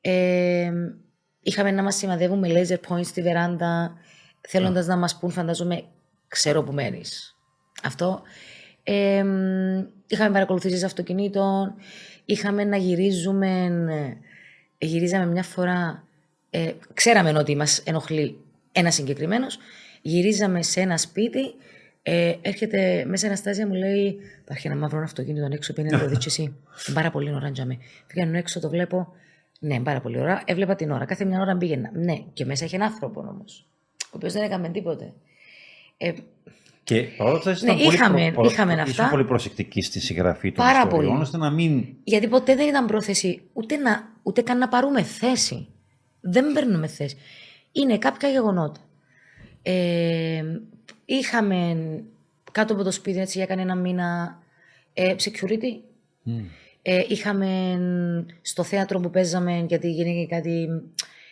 Speaker 2: Ε, είχαμε να μας σημαδεύουν με laser points στη βεράντα, θέλοντας να μας πούν, φαντάζομαι, ξέρω που μένεις. Αυτό. Ε, είχαμε παρακολουθήσεις αυτοκινήτων, είχαμε να γυρίζουμε. ε, Γυρίζαμε μια φορά. Ε, ξέραμε ότι μας ενοχλεί ένας συγκεκριμένος. Γυρίζαμε σε ένα σπίτι. Ε, έρχεται μέσα Αναστάζια μου λέει: Υπάρχει ένα μαύρο αυτοκίνητο έξω, πήγαινε να το δει εσύ. Είναι πάρα πολύ ώρα, τζαμέ. Πήγαινε έξω, το βλέπω. Ναι, πάρα πολύ ώρα. Έβλεπα την ώρα. Κάθε μια ώρα πήγαινα. Ναι, και μέσα είχε ένα άνθρωπο όμως. Ο οποίος δεν έκαμε τίποτε. Ε,
Speaker 1: Και παρόλα αυτά ήσασταν
Speaker 2: Ναι,
Speaker 1: πολύ,
Speaker 2: είχαμε-
Speaker 1: προ- προ-
Speaker 2: είχαμε
Speaker 1: ήσουν
Speaker 2: αυτά.
Speaker 1: πολύ προσεκτικοί στη συγγραφή των
Speaker 2: Πάρα
Speaker 1: ιστοριών,
Speaker 2: πολύ.
Speaker 1: ώστε να μην...
Speaker 2: Γιατί ποτέ δεν ήταν πρόθεση ούτε, να, ούτε καν να πάρουμε θέση. Δεν παίρνουμε θέση. Είναι κάποια γεγονότα. Ε, είχαμε κάτω από το σπίτι έτσι για κανένα μήνα ε, security. Ε, είχαμε στο θέατρο που παίζαμε, γιατί γίνει κάτι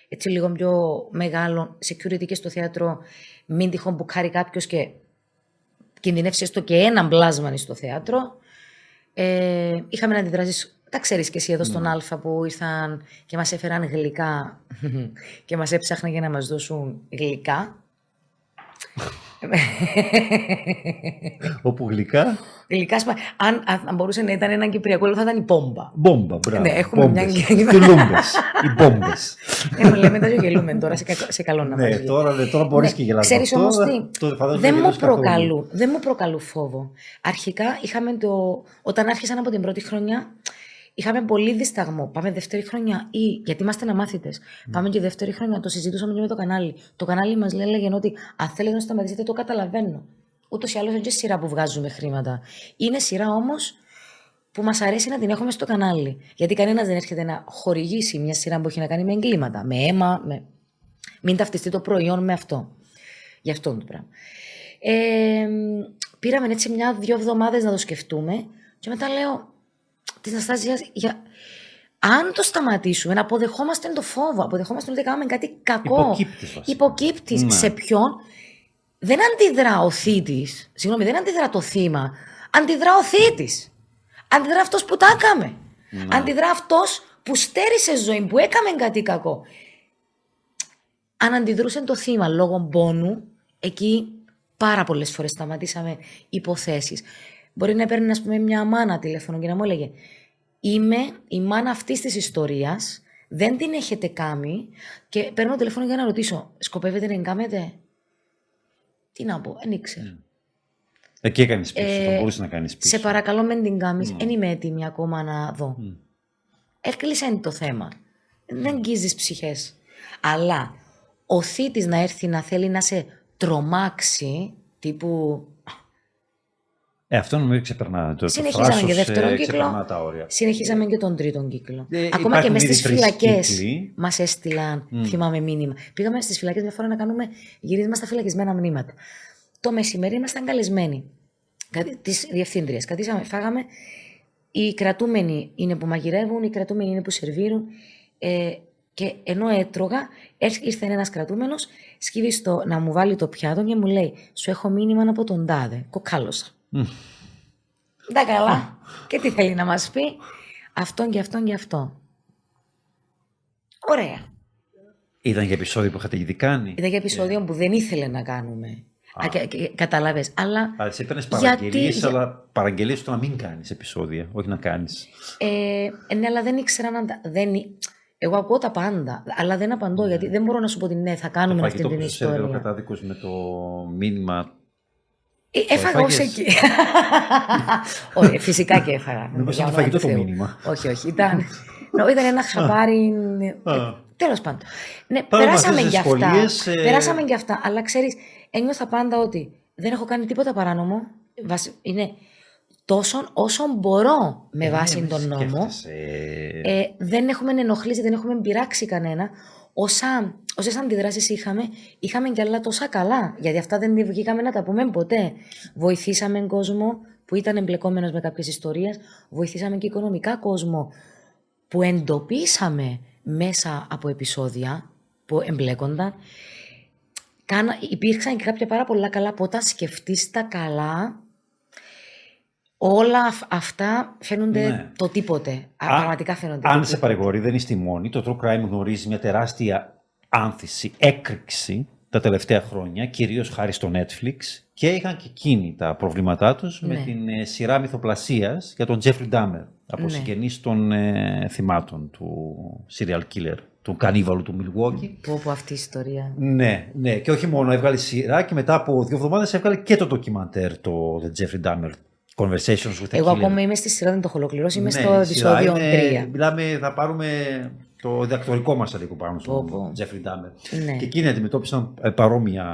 Speaker 2: έτσι λίγο πιο μεγάλο, security και στο θέατρο, μην τυχόν που χάρει κάποιος και κινδυνεύσει έστω και ένα μπλάσμα στο θέατρο. Ε, είχαμε να αντιδράσεις, τα ξέρεις και εσύ εδώ στον Α που ήρθαν και μας έφεραν γλυκά και μας έψαχναν για να μας δώσουν γλυκά.
Speaker 1: Όπου γλυκά,
Speaker 2: Γλυκά, σπα- αν, αν, αν μπορούσε να ήταν ένα κυπριακό, θα ήταν η πόμπα.
Speaker 1: μπόμπα, μπράβο.
Speaker 2: Ναι, έχουμε μια
Speaker 1: μπόμπες.
Speaker 2: γκέγγι.
Speaker 1: Τι λούμπες, οι μπόμπες.
Speaker 2: ε, μου λέμε, τα γελούμε τώρα, σε, κακό- σε καλό να
Speaker 1: ναι,
Speaker 2: μας βγει.
Speaker 1: τώρα, ναι, τώρα μπορείς
Speaker 2: Ναι,
Speaker 1: και γελάς
Speaker 2: Ξέρεις
Speaker 1: με αυτό,
Speaker 2: όμως
Speaker 1: αλλά
Speaker 2: τι,
Speaker 1: το φαντάζομαι
Speaker 2: δεν, μου
Speaker 1: γελάς καθόλου.
Speaker 2: προκαλούν, δεν μου προκαλούν φόβο. Αρχικά είχαμε το, όταν άρχισαν από την πρώτη χρονιά, είχαμε πολύ δισταγμό. Πάμε δεύτερη χρονιά ή, γιατί είμαστε αναμάθητες, πάμε και δεύτερη χρονιά, το συζητούσαμε και με το κανάλι. Το κανάλι μας έλεγε ότι αν θέλετε να σταματήσετε το καταλαβαίνω. Ούτως ή άλλως είναι και σειρά που βγάζουμε χρήματα. Είναι σειρά όμως που μας αρέσει να την έχουμε στο κανάλι. Γιατί κανένας δεν έρχεται να χορηγήσει μια σειρά που έχει να κάνει με εγκλήματα, με αίμα. Με... Μην ταυτιστεί το προϊόν με αυτό. Γι' αυτό το πράγμα. Ε, πήραμε έτσι μια-δυο εβδομάδες να το σκεφτούμε και μετά λέω της Αναστασίας, για... αν το σταματήσουμε, να αποδεχόμαστε το φόβο, αποδεχόμαστε ότι κάνουμε κάτι κακό.
Speaker 1: Υποκύπτεις βασικά.
Speaker 2: Υποκύπτεις.
Speaker 1: Ναι.
Speaker 2: Σε ποιον; Δεν αντιδρά ο θήτης, συγγνώμη, δεν αντιδρά το θύμα, αντιδρά ο θήτης. Αντιδρά αυτός που τα έκαμε. Αντιδρά αυτός που στέρισε ζωή, που έκαμε κάτι κακό. Αν αντιδρούσε το θύμα λόγω πόνου, εκεί πάρα πολλές φορές σταματήσαμε υποθέσεις. Μπορεί να παίρνει, ας πούμε, μια μάνα τηλέφωνο και να μου έλεγε «Είμαι η μάνα αυτής της ιστορίας, δεν την έχετε κάνει και παίρνω τηλέφωνο για να ρωτήσω «Σκοπεύετε να την κάνετε» Τι να πω, δεν ήξερα.
Speaker 1: Εκεί έκανες πίσω,
Speaker 2: Ε,
Speaker 1: θα μπορούσε να κάνεις πίσω.
Speaker 2: Σε παρακαλώ, μην την κάνει. Δεν είμαι έτοιμη ακόμα να δω. Έκλεισε το θέμα. Δεν αγγίζεις ψυχές. Αλλά ο θήτης να έρθει να θέλει να σε τρομάξει, τύπου
Speaker 1: ε, αυτό νομίζω ξεπερνά. Το,
Speaker 2: Συνεχίσαμε
Speaker 1: το
Speaker 2: και δεύτερον
Speaker 1: ε,
Speaker 2: κύκλο.
Speaker 1: Τα όρια.
Speaker 2: Συνεχίσαμε και τον τρίτον κύκλο.
Speaker 1: Ε,
Speaker 2: Ακόμα και μέσα
Speaker 1: ήδη
Speaker 2: στις
Speaker 1: τρεις
Speaker 2: φυλακές
Speaker 1: κύκλοι.
Speaker 2: μας έστειλαν, θυμάμαι, μήνυμα. Πήγαμε στις φυλακές μια φορά να κάνουμε γυρίσμα στα φυλακισμένα μνήματα. Το μεσημέρι ήμασταν καλεσμένοι της διευθύντριας. Κατήσαμε, φάγαμε. Οι κρατούμενοι είναι που μαγειρεύουν, οι κρατούμενοι είναι που σερβίρουν. Ε, και ενώ έτρωγα, έρ- ήρθε ένας κρατούμενος, σκύβει στο να μου βάλει το πιάτο και μου λέει: Σου έχω μήνυμα από τον τάδε. Κοκάλωσα. Τα καλά. και τι θέλει να μας πει; Αυτόν και αυτόν και αυτό. Ωραία.
Speaker 1: Ήταν για επεισόδιο που είχατε ήδη κάνει.
Speaker 2: Ήταν για επεισόδιο που δεν ήθελε να κάνουμε. Α, και- και- Καταλάβες. Αλλά
Speaker 1: Αλλά εσύ έπαιρνε
Speaker 2: Γιατί-
Speaker 1: παραγγελίες,
Speaker 2: για-
Speaker 1: αλλά παραγγελίες το να μην κάνεις επεισόδια, όχι να κάνεις.
Speaker 2: ε, ναι, αλλά δεν ήξερα να τα... Δεν... ή- Εγώ ακούω τα πάντα, αλλά δεν απαντώ γιατί δεν μπορώ να σου πω ότι ναι, θα κάνουμε αυτή
Speaker 1: Φαγητό
Speaker 2: την
Speaker 1: που σου σέρβερε ο
Speaker 2: ιστορία.
Speaker 1: κατάδικο με το μήνυμα.
Speaker 2: Ε, έφαγα ως
Speaker 1: έφαγες;
Speaker 2: εκεί. Όχι, φυσικά και έφαγα.
Speaker 1: Νομίζω
Speaker 2: Για
Speaker 1: ότι
Speaker 2: όνομα
Speaker 1: φαγητό
Speaker 2: του
Speaker 1: το
Speaker 2: Θεού.
Speaker 1: μήνυμα.
Speaker 2: Όχι, όχι. Ήταν, νο, ήταν ένα χαμπάρι.
Speaker 1: Α.
Speaker 2: Τέλος πάντων. Ναι,
Speaker 1: Πάνω με
Speaker 2: περάσαμε
Speaker 1: αυτές
Speaker 2: για
Speaker 1: τις
Speaker 2: αυτά.
Speaker 1: δυσκολίες, ε,
Speaker 2: Περάσαμε για αυτά. Αλλά ξέρεις, ένιωθα πάντα ότι δεν έχω κάνει τίποτα παράνομο. Βασι- Είναι τόσο όσο μπορώ με βάση
Speaker 1: Ε,
Speaker 2: τον νόμο.
Speaker 1: σκέφτεσαι.
Speaker 2: Ε, δεν έχουμε ενοχλήσει, δεν έχουμε πειράξει κανένα. Όσα, όσες αντιδράσεις είχαμε, είχαμε κι άλλα τόσα καλά. Γιατί αυτά δεν βγήκαμε να τα πούμε ποτέ. Βοηθήσαμε κόσμο που ήταν εμπλεκόμενος με κάποιες ιστορίες. Βοηθήσαμε και οικονομικά κόσμο που εντοπίσαμε μέσα από επεισόδια που εμπλέκονταν. Κάνα, υπήρξαν και κάποια πάρα πολλά καλά που όταν σκεφτείς τα καλά, όλα αυ- αυτά φαίνονται
Speaker 1: Ναι.
Speaker 2: το τίποτε. Α,
Speaker 1: Α,
Speaker 2: πραγματικά φαίνονται
Speaker 1: Αν
Speaker 2: το
Speaker 1: σε
Speaker 2: τίποτε.
Speaker 1: παρηγορεί, δεν είστε η μόνη. Το True Crime γνωρίζει μια τεράστια άνθηση, έκρηξη τα τελευταία χρόνια, κυρίως χάρη στο Netflix και είχαν και εκείνοι τα προβλήματά τους με
Speaker 2: Ναι.
Speaker 1: την ε, σειρά μυθοπλασίας για τον Jeffrey Dahmer, από
Speaker 2: Ναι.
Speaker 1: συγγενείς των ε, θυμάτων του serial killer, του κανίβαλου του Milwaukee.
Speaker 2: Πω, πω αυτή η ιστορία.
Speaker 1: Ναι, ναι, και όχι μόνο έβγαλε σειρά και μετά από δύο εβδομάδες έβγαλε και το ντοκιμαντέρ, το The Jeffrey Dahmer Conversations with a
Speaker 2: Εγώ
Speaker 1: Killer.
Speaker 2: ακόμα είμαι στη σειρά, δεν το έχω ολοκληρώσει. Είμαι
Speaker 1: Ναι,
Speaker 2: στο
Speaker 1: η σειρά
Speaker 2: επεισόδιο
Speaker 1: είναι-
Speaker 2: 3.
Speaker 1: Μιλάμε, θα πάρουμε το διδακτορικό μας λίγο πάνω
Speaker 2: Πω,
Speaker 1: στον
Speaker 2: πω.
Speaker 1: Τζέφρι Ντάμερ.
Speaker 2: Ναι.
Speaker 1: Και εκείνοι αντιμετώπισαν ε, παρόμοια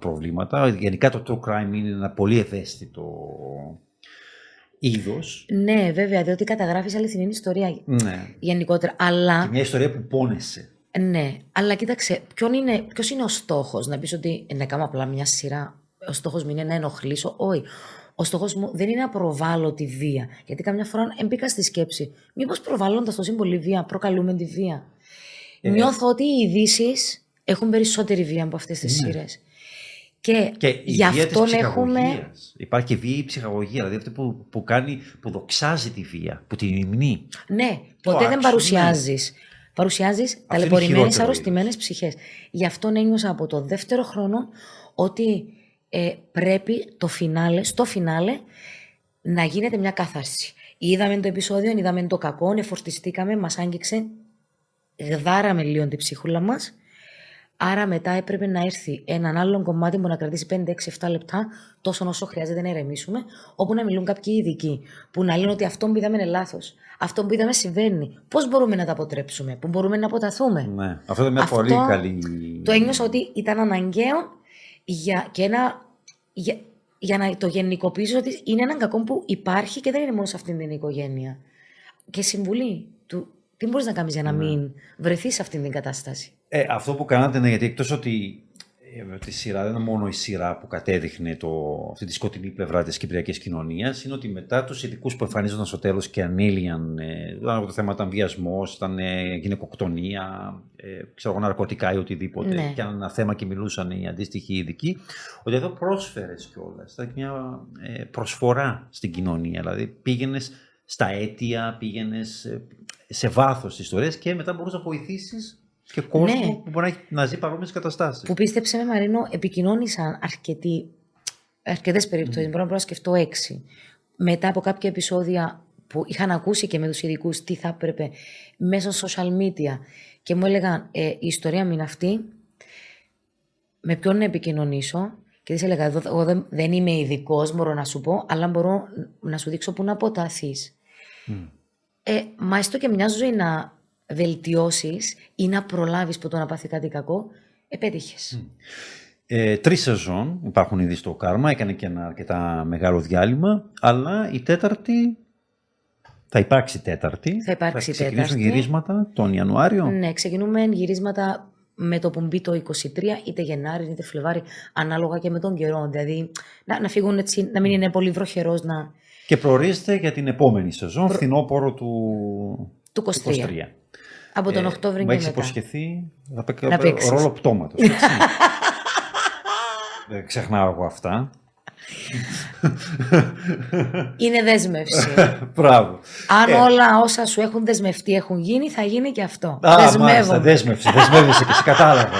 Speaker 1: προβλήματα. Γενικά το true crime είναι ένα πολύ ευαίσθητο είδος.
Speaker 2: Ναι, βέβαια, διότι καταγράφεις αληθινή ιστορία
Speaker 1: Ναι.
Speaker 2: γενικότερα. Αλλά
Speaker 1: Και μια ιστορία που πόνεσε.
Speaker 2: Ναι, αλλά κοίταξε, ποιον είναι, ποιος είναι ο στόχος, να πεις ότι «Ε, να κάνω απλά μια σειρά, ο στόχος μου είναι να ενοχλήσω, όχι. Ο στόχος μου δεν είναι να προβάλλω τη βία, γιατί καμιά φορά εμπήκα στη σκέψη, μήπως προβάλλοντας τόση πολύ βία προκαλούμε τη βία.
Speaker 1: Ε,
Speaker 2: Νιώθω ότι οι ειδήσεις έχουν περισσότερη βία από αυτές τις
Speaker 1: Ναι.
Speaker 2: σειρές. Και,
Speaker 1: Και η
Speaker 2: γι'
Speaker 1: βία της
Speaker 2: αυτόν έχουμε...
Speaker 1: ψυχαγωγίας. Υπάρχει και βία η ψυχαγωγία, δηλαδή αυτή που, που, κάνει, που δοξάζει τη βία, που την υμνεί.
Speaker 2: Ναι,
Speaker 1: Το
Speaker 2: ποτέ δεν
Speaker 1: άξιο,
Speaker 2: παρουσιάζεις. Παρουσιάζεις
Speaker 1: είναι
Speaker 2: ταλαιπωρημένες,
Speaker 1: χειρότερο
Speaker 2: αρρωστημένες ψυχές. Γι' αυτό ένιωσα από το δεύτερο χρόνο ότι ε, πρέπει το φινάλε, στο φινάλε να γίνεται μια κάθαρση. Είδαμε το επεισόδιο, είδαμε το κακό, εφορτιστήκαμε, μας άγγιξε, γδάραμε λίγο την ψυχούλα μας. Άρα μετά έπρεπε να έρθει έναν άλλο κομμάτι που να κρατήσει 5, 6, 7 λεπτά, τόσο όσο χρειάζεται να ηρεμήσουμε, όπου να μιλούν κάποιοι ειδικοί, που να λένε ότι αυτό που είδαμε είναι λάθος. Αυτό που είδαμε συμβαίνει. Πώς μπορούμε να τα αποτρέψουμε, πού μπορούμε να αποταθούμε;
Speaker 1: Ναι. Αυτό είναι μια
Speaker 2: Αυτό
Speaker 1: πολύ καλή...
Speaker 2: Το ένιωσα ότι ήταν αναγκαίο για, και ένα, για, για να το γενικοποιήσω ότι είναι ένα κακό που υπάρχει και δεν είναι μόνο σε αυτήν την οικογένεια. Και συμβουλή του τι μπορείς να κάνεις για να μην βρεθείς σε αυτήν την κατάσταση;
Speaker 1: Ε, αυτό που κάνατε είναι γιατί εκτός ότι ε, τη σειρά δεν είναι μόνο η σειρά που κατέδειχνε το, αυτή τη σκοτεινή πλευρά της κυπριακής κοινωνίας, είναι ότι μετά τους ειδικούς που εμφανίζονταν στο τέλος και ανήλυαν, ε, δεν το θέμα ήταν βιασμός, ήταν ε, γυναικοκτονία, ε, ξέρω εγώ, ναρκωτικά ή οτιδήποτε,
Speaker 2: Ναι.
Speaker 1: και ένα θέμα και μιλούσαν οι αντίστοιχοι ειδικοί, ότι εδώ πρόσφερες κιόλας. Ήταν μια ε, προσφορά στην κοινωνία, δηλαδή πήγαινες στα αίτια, πήγαινες σε βάθος της ιστορίας και μετά μπορούσες να βοηθήσεις και κόσμο
Speaker 2: Ναι.
Speaker 1: που μπορεί να, έχει- να ζει παρόμοιες καταστάσεις.
Speaker 2: Που πίστεψε με Μαρίνο, επικοινώνησαν αρκετοί, αρκετές περιπτώσεις, μπορώ να σκεφτώ έξι. Μετά από κάποια επεισόδια που είχαν ακούσει και με τους ειδικούς τι θα έπρεπε μέσω social media και μου έλεγαν ε, η ιστορία μου είναι αυτή, με ποιον να επικοινωνήσω; Και της έλεγα «Εδώ- εγώ δεν, δεν είμαι ειδικός, μπορώ να σου πω, αλλά μπορώ να σου δείξω πού να αποταθείς. Ε, μα έστω και μια ζωή να βελτιώσεις ή να προλάβεις που το να πάθει κάτι κακό, επέτυχε.
Speaker 1: Ε, Τρεις σεζόν υπάρχουν ήδη στο Κάρμα, έκανε και ένα αρκετά μεγάλο διάλειμμα, αλλά η τέταρτη θα υπάρξει τέταρτη.
Speaker 2: Θα υπάρξει
Speaker 1: θα ξεκινήσουν τέταρτη. γυρίσματα τον Ιανουάριο.
Speaker 2: Ναι, ξεκινούμε γυρίσματα με το που μπει το 23, είτε Γενάρη είτε Φλεβάρι, ανάλογα και με τον καιρό. Δηλαδή να, να φύγουν έτσι, να μην είναι πολύ βροχερός. Να...
Speaker 1: Και προορίζεται για την επόμενη σεζόν, Προ... φθινόπωρο του,
Speaker 2: του 23. 23. Από τον ε, Οκτώβριο και μετά.
Speaker 1: υποσχεθεί να παίξεις ρόλο πτώματος. Δεν ξεχνάω εγώ αυτά.
Speaker 2: Είναι δέσμευση.
Speaker 1: Μπράβο.
Speaker 2: Αν ε. όλα όσα σου έχουν δεσμευτεί έχουν γίνει, θα γίνει και αυτό.
Speaker 1: Α, μάλιστα, δέσμευση. Δεσμεύεσαι και εσύ. Κατάλαβα.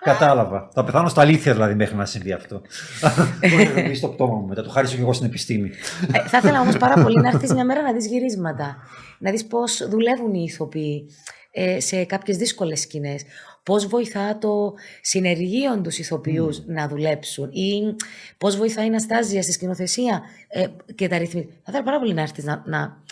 Speaker 1: Κατάλαβα. Θα πεθάνω στα αλήθεια δηλαδή μέχρι να συμβεί αυτό. Μπορεί να στο πτώμα μου μετά. Το χάρισα και εγώ στην επιστήμη.
Speaker 2: Ε, θα ήθελα όμως πάρα πολύ να έρθεις μια μέρα να δεις γυρίσματα. Να δεις πώς δουλεύουν οι ηθοποιοί ε, σε κάποιες δύσκολες σκηνές πώς βοηθά το συνεργείο τους ηθοποιούς να δουλέψουν ή πώς βοηθάει η Αναστάζια στη σκηνοθεσία ε, και τα ρυθμίσεις. Θα ήθελα πάρα πολύ να έρθεις να, να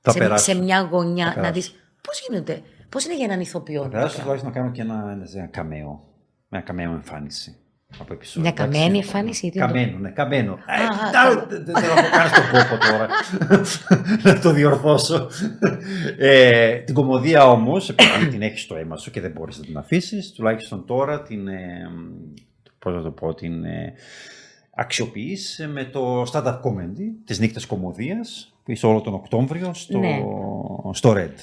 Speaker 2: σε, σε, μια γωνιά να δεις πώς γίνεται, πώς είναι για έναν ηθοποιό.
Speaker 1: Θα περάσω τουλάχιστον να κάνω και ένα, ένα καμέο, μια καμέο εμφάνιση
Speaker 2: από επεισόδιο. Μια καμένη εμφάνιση.
Speaker 1: Καμένο, ναι, καμένο. Δεν θέλω να το κάνω στον κόπο τώρα. να το διορθώσω. Ε, την κομμωδία όμως, επειδή την έχεις στο αίμα σου και δεν μπορείς να την αφήσεις, τουλάχιστον τώρα την. Ε, Πώς να το πω, την ε, αξιοποιείς με το stand-up comedy της νύχτας κομμωδίας που είσαι όλο τον Οκτώβριο στο, ναι. στο Red.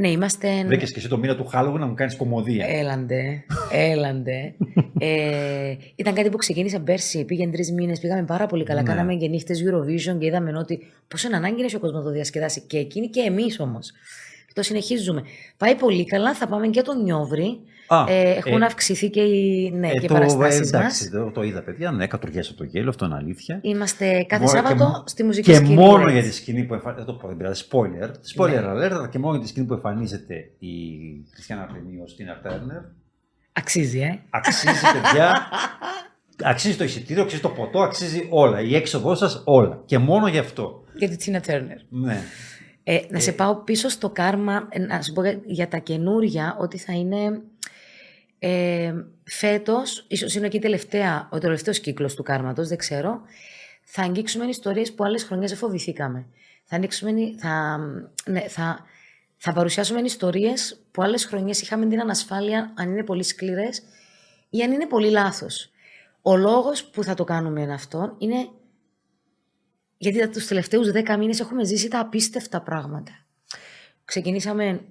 Speaker 2: Ναι, είμαστε.
Speaker 1: Βρήκες και εσύ το μήνα του Halloween να μου κάνεις κομμωδία.
Speaker 2: Έλαντε. Έλαντε. ε, ήταν κάτι που ξεκίνησε πέρσι. Πήγαινε τρεις μήνες, πήγαμε πάρα πολύ καλά. Ναι. Κάναμε και νύχτες Eurovision και είδαμε ότι πόσο ανάγκη είναι ο κόσμος να το διασκεδάσει. Και εκείνη και εμείς όμως. Το συνεχίζουμε. Πάει πολύ καλά. Θα πάμε και τον Νιόβρη. Ε, έχουν ε, αυξηθεί και οι, ναι, ε, και παραστάσεις μας.
Speaker 1: Το, το είδα παιδιά, ναι, κατουργέσαι το γέλιο, αυτό είναι αλήθεια.
Speaker 2: Είμαστε κάθε Μπορεί Σάββατο και, στη μουσική
Speaker 1: και
Speaker 2: σκηνή.
Speaker 1: Και μόνο για τη σκηνή που εμφανίζεται, δεν το πω, δεν πειράζει, spoiler, spoiler ναι. alert, και μόνο για τη σκηνή που εμφανίζεται η Χριστιανά Αρθενή ως Τίνα Τέρνερ.
Speaker 2: Αξίζει, ε.
Speaker 1: Αξίζει, παιδιά. αξίζει το εισιτήριο, αξίζει το ποτό, αξίζει όλα. Η έξοδό σας, όλα. Και μόνο γι' αυτό.
Speaker 2: Για τη Τίνα Τέρνερ.
Speaker 1: Ναι.
Speaker 2: Ε, να σε πάω πίσω στο κάρμα, ε, να σου πω για τα καινούρια, ότι θα είναι ε, φέτος, ίσως είναι και τελευταία, ο τελευταίος κύκλος του κάρματος, δεν ξέρω, θα αγγίξουμε ιστορίες που άλλες χρονιές δεν φοβηθήκαμε. Θα, ανοίξουμε, θα, ναι, θα, θα παρουσιάσουμε ιστορίες που άλλες χρονιές είχαμε την ανασφάλεια αν είναι πολύ σκληρές ή αν είναι πολύ λάθος. Ο λόγος που θα το κάνουμε είναι αυτό είναι γιατί τους τελευταίους δέκα μήνες έχουμε ζήσει τα απίστευτα πράγματα. Ξεκινήσαμε,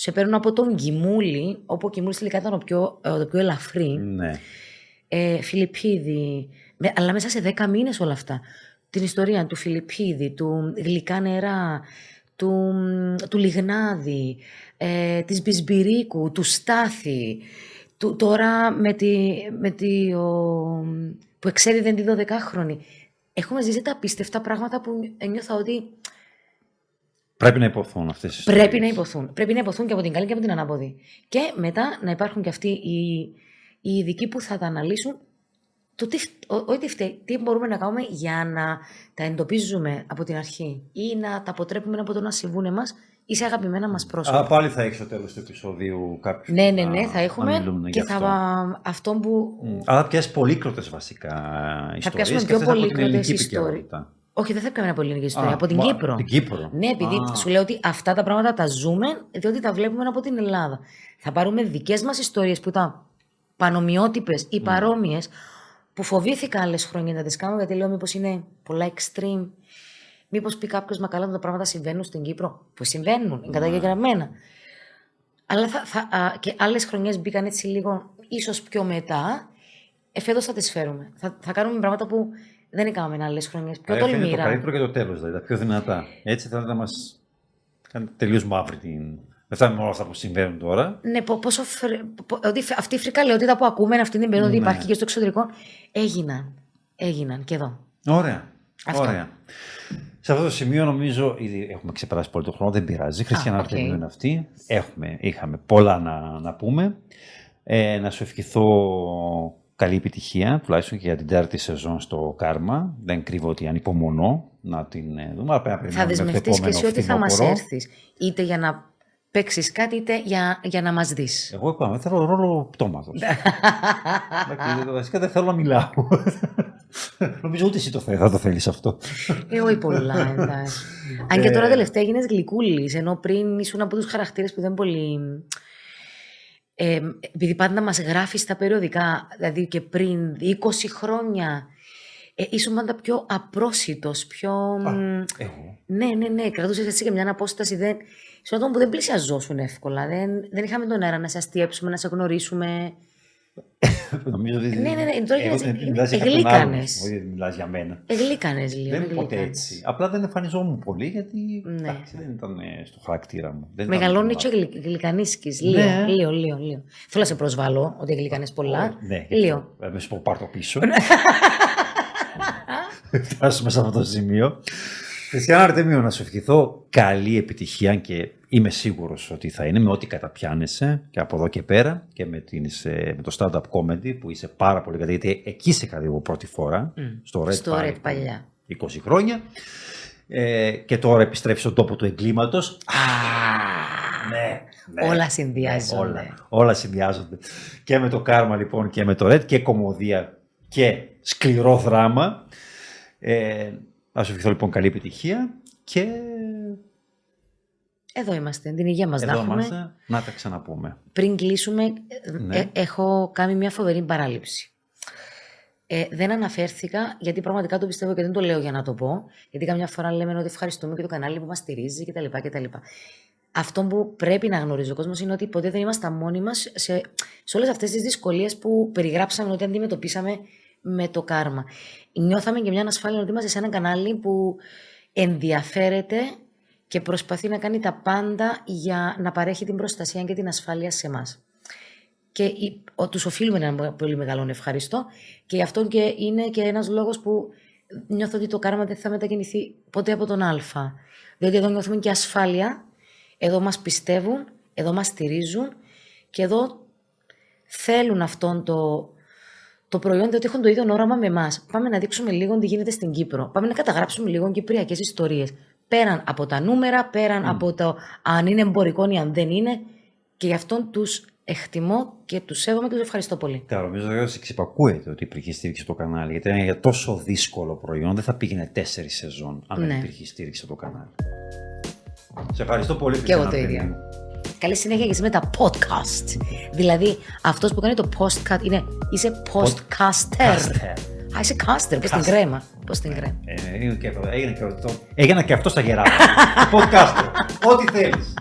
Speaker 2: σε παίρνω από τον Κιμούλη, όπου ο Κιμούλης τελικά ήταν ο πιο, ε, το πιο ελαφρύ.
Speaker 1: Ναι.
Speaker 2: Ε, Φιλιππίδη, με, αλλά μέσα σε δέκα μήνες όλα αυτά. Την ιστορία του Φιλιππίδη, του γλυκά νερά, του, του Λιγνάδη, ε, της Μπισμπυρίκου, του Στάθη, του, τώρα με τη, με τη ο, που εξέδιδε τη 12χρονη έχουμε ζήσει τα απίστευτα πράγματα που νιώθω ότι.
Speaker 1: Πρέπει να υποθούν αυτές οι
Speaker 2: Πρέπει να υποθούν. Πρέπει να υποθούν και από την καλή και από την ανάποδη. Και μετά να υπάρχουν και αυτοί οι, οι ειδικοί που θα τα αναλύσουν το τι, ό,τι φταίει, τι μπορούμε να κάνουμε για να τα εντοπίζουμε από την αρχή ή να τα αποτρέπουμε από το να συμβούν εμάς ή σε αγαπημένα μας πρόσωπα.
Speaker 1: Α, πάλι θα έχεις στο τέλος του επεισοδίου κάποιο.
Speaker 2: Ναι, ναι, ναι, θα έχουμε. Και θα αυτό. που.
Speaker 1: Mm. Αλλά πιάσει πολύκροτες βασικά ιστορίε.
Speaker 2: Θα πιάσουμε πιο πολύκροτες ιστορίε. Όχι, δεν θα πιάσουμε πολύ ελληνική ιστορία. από την μα, Κύπρο.
Speaker 1: Την Κύπρο.
Speaker 2: Ναι, επειδή Α. σου λέω ότι αυτά τα πράγματα τα ζούμε, διότι τα βλέπουμε από την Ελλάδα. Θα πάρουμε δικές μας ιστορίες που ήταν πανομοιότυπες ή παρόμοιες, που φοβήθηκα άλλες χρόνια να τις κάνω, γιατί λέω μήπως είναι πολλά extreme Μήπως πει κάποιος, μα καλά, τα πράγματα συμβαίνουν στην Κύπρο. Που συμβαίνουν, είναι καταγεγραμμένα. Αλλά θα, θα, α, και άλλες χρονιές μπήκαν έτσι λίγο, ίσως πιο μετά. Εφέτο θα τις φέρουμε. Θα, θα κάνουμε πράγματα που δεν έκαναμε άλλες χρονιές. Πιο
Speaker 1: τολμήρα. Είναι το καλύτερο και το τέλος, δηλαδή, τα πιο δυνατά. Έτσι θα να μας κάνει τελείως μαύρη την. Δεν φτάνει όλα αυτά που συμβαίνουν τώρα.
Speaker 2: Ναι, πόσο φρε... ότι αυτή η φρικαλαιότητα που ακούμε αυτή την περίοδο ναι. υπάρχει και στο εξωτερικό έγιναν. Έγιναν και εδώ.
Speaker 1: Ωραία. Ωραία. Σε αυτό το σημείο νομίζω ήδη έχουμε ξεπεράσει πολύ το χρόνο, δεν πειράζει. Χριστιανά okay. είναι αυτή. Έχουμε, είχαμε πολλά να, να πούμε. Ε, να σου ευχηθώ καλή επιτυχία, τουλάχιστον και για την τέταρτη σεζόν στο Κάρμα. Δεν κρύβω ότι ανυπομονώ να την ε, δούμε.
Speaker 2: Θα δεσμευτείς και εσύ ότι θα μας έρθεις. Είτε για να παίξεις κάτι, είτε για, για να μας δεις.
Speaker 1: Εγώ είπα, θέλω ρόλο πτώματος. Βασικά δεν θέλω να μιλάω. Νομίζω ούτε εσύ το θέλεις, θα το θέλεις αυτό.
Speaker 2: Ε, όχι πολλά, εντάξει. Αν και τώρα ε. τελευταία έγινε γλυκούλης, ενώ πριν ήσουν από τους χαρακτήρες που δεν πολύ. Ε, επειδή πάντα μας γράφεις στα περιοδικά, δηλαδή και πριν 20 χρόνια, ε, ήσουν πάντα πιο απρόσιτος, πιο.
Speaker 1: Α, εγώ.
Speaker 2: Ναι, ναι, ναι. Κρατούσες έτσι και μια απόσταση. Δεν... Σε άτομο που δεν πλησιαζόσουν εύκολα. Δεν, δεν είχαμε τον αέρα να σε αστείεψουμε, να σε γνωρίσουμε.
Speaker 1: Νομίζω ότι.
Speaker 2: Ναι, ναι, ναι. Τώρα
Speaker 1: εγλίκανε. Όχι, μιλάς για μένα.
Speaker 2: Εγλίκανε λίγο.
Speaker 1: Δεν είναι ποτέ έτσι. Απλά δεν εμφανιζόμουν πολύ γιατί ναι. εντάξει, δεν ήταν ε, στο χαρακτήρα μου.
Speaker 2: Μεγαλώνει και γλυκανίσκης. Λίγο, ναι. λίγο, λίγο, λίγο. Θέλω να σε προσβάλλω ότι γλυκάνε πολλά.
Speaker 1: Ναι,
Speaker 2: λίγο.
Speaker 1: Ε, με σου πάρ το πίσω. Φτάσουμε σε αυτό το σημείο. Χριστιανά Αρτεμίου, να σου ευχηθώ καλή επιτυχία και είμαι σίγουρος ότι θα είναι με ό,τι καταπιάνεσαι και από εδώ και πέρα και με, την, με το stand-up comedy που είσαι πάρα πολύ καλή γιατί εκεί σε είχα εγώ πρώτη φορά στο Red,
Speaker 2: στο Red παλιά.
Speaker 1: 20 χρόνια ε, και τώρα επιστρέφεις στον τόπο του εγκλήματος.
Speaker 2: ναι, ναι, όλα συνδυάζονται.
Speaker 1: Ναι, όλα, όλα συνδυάζονται. Και με το κάρμα λοιπόν και με το Red και κομμωδία και σκληρό δράμα. Ε, να σου ευχηθώ λοιπόν καλή επιτυχία και...
Speaker 2: Εδώ είμαστε, την υγεία μας
Speaker 1: Εδώ
Speaker 2: να έχουμε.
Speaker 1: Είμαστε, να τα ξαναπούμε.
Speaker 2: Πριν κλείσουμε, ναι. ε, έχω κάνει μια φοβερή παράληψη. Ε, δεν αναφέρθηκα, γιατί πραγματικά το πιστεύω και δεν το λέω για να το πω. Γιατί καμιά φορά λέμε ότι ευχαριστούμε και το κανάλι που μας στηρίζει κτλ. κτλ. Αυτό που πρέπει να γνωρίζει ο κόσμος είναι ότι ποτέ δεν ήμασταν μόνοι μας σε, σε όλες αυτές τις δυσκολίες που περιγράψαμε ότι αντιμετωπίσαμε με το κάρμα. Νιώθαμε και μια ανασφάλεια ότι είμαστε σε ένα κανάλι που ενδιαφέρεται και προσπαθεί να κάνει τα πάντα για να παρέχει την προστασία και την ασφάλεια σε εμάς. Και τους οφείλουμε ένα πολύ μεγάλο ευχαριστώ και γι' αυτό και είναι και ένας λόγος που νιώθω ότι το κάρμα δεν θα μετακινηθεί ποτέ από τον Α. Διότι εδώ νιώθουμε και ασφάλεια, εδώ μας πιστεύουν, εδώ μας στηρίζουν και εδώ θέλουν αυτόν το το προϊόν, διότι έχουν το ίδιο όραμα με εμάς. Πάμε να δείξουμε λίγο τι γίνεται στην Κύπρο. Πάμε να καταγράψουμε λίγο κυπριακές ιστορίες. Πέραν από τα νούμερα, πέραν από το αν είναι εμπορικό ή αν δεν είναι. Και γι' αυτόν τους εκτιμώ και τους σέβομαι και τους ευχαριστώ πολύ.
Speaker 1: Καλά, νομίζω ότι ξυπακούεται ότι υπήρχε στήριξη στο κανάλι. Γιατί είναι για τόσο δύσκολο προϊόν δεν θα πήγαινε τέσσερις σεζόν αν δεν ναι. υπήρχε στήριξη στο κανάλι. Σε ευχαριστώ πολύ,
Speaker 2: Και εγώ το ίδιο. Καλή συνέχεια και εσύ με τα podcast. Δηλαδή, αυτός που κάνει το podcast είναι. Είσαι podcaster. Α, είσαι κάστερ; πες την κρέμα. Πώ την κρέμα.
Speaker 1: Ε, ε, έγινε, και, έγινε, και, αυτό, έγινε και αυτό στα γεράκια. Podcast. Ό,τι θέλεις.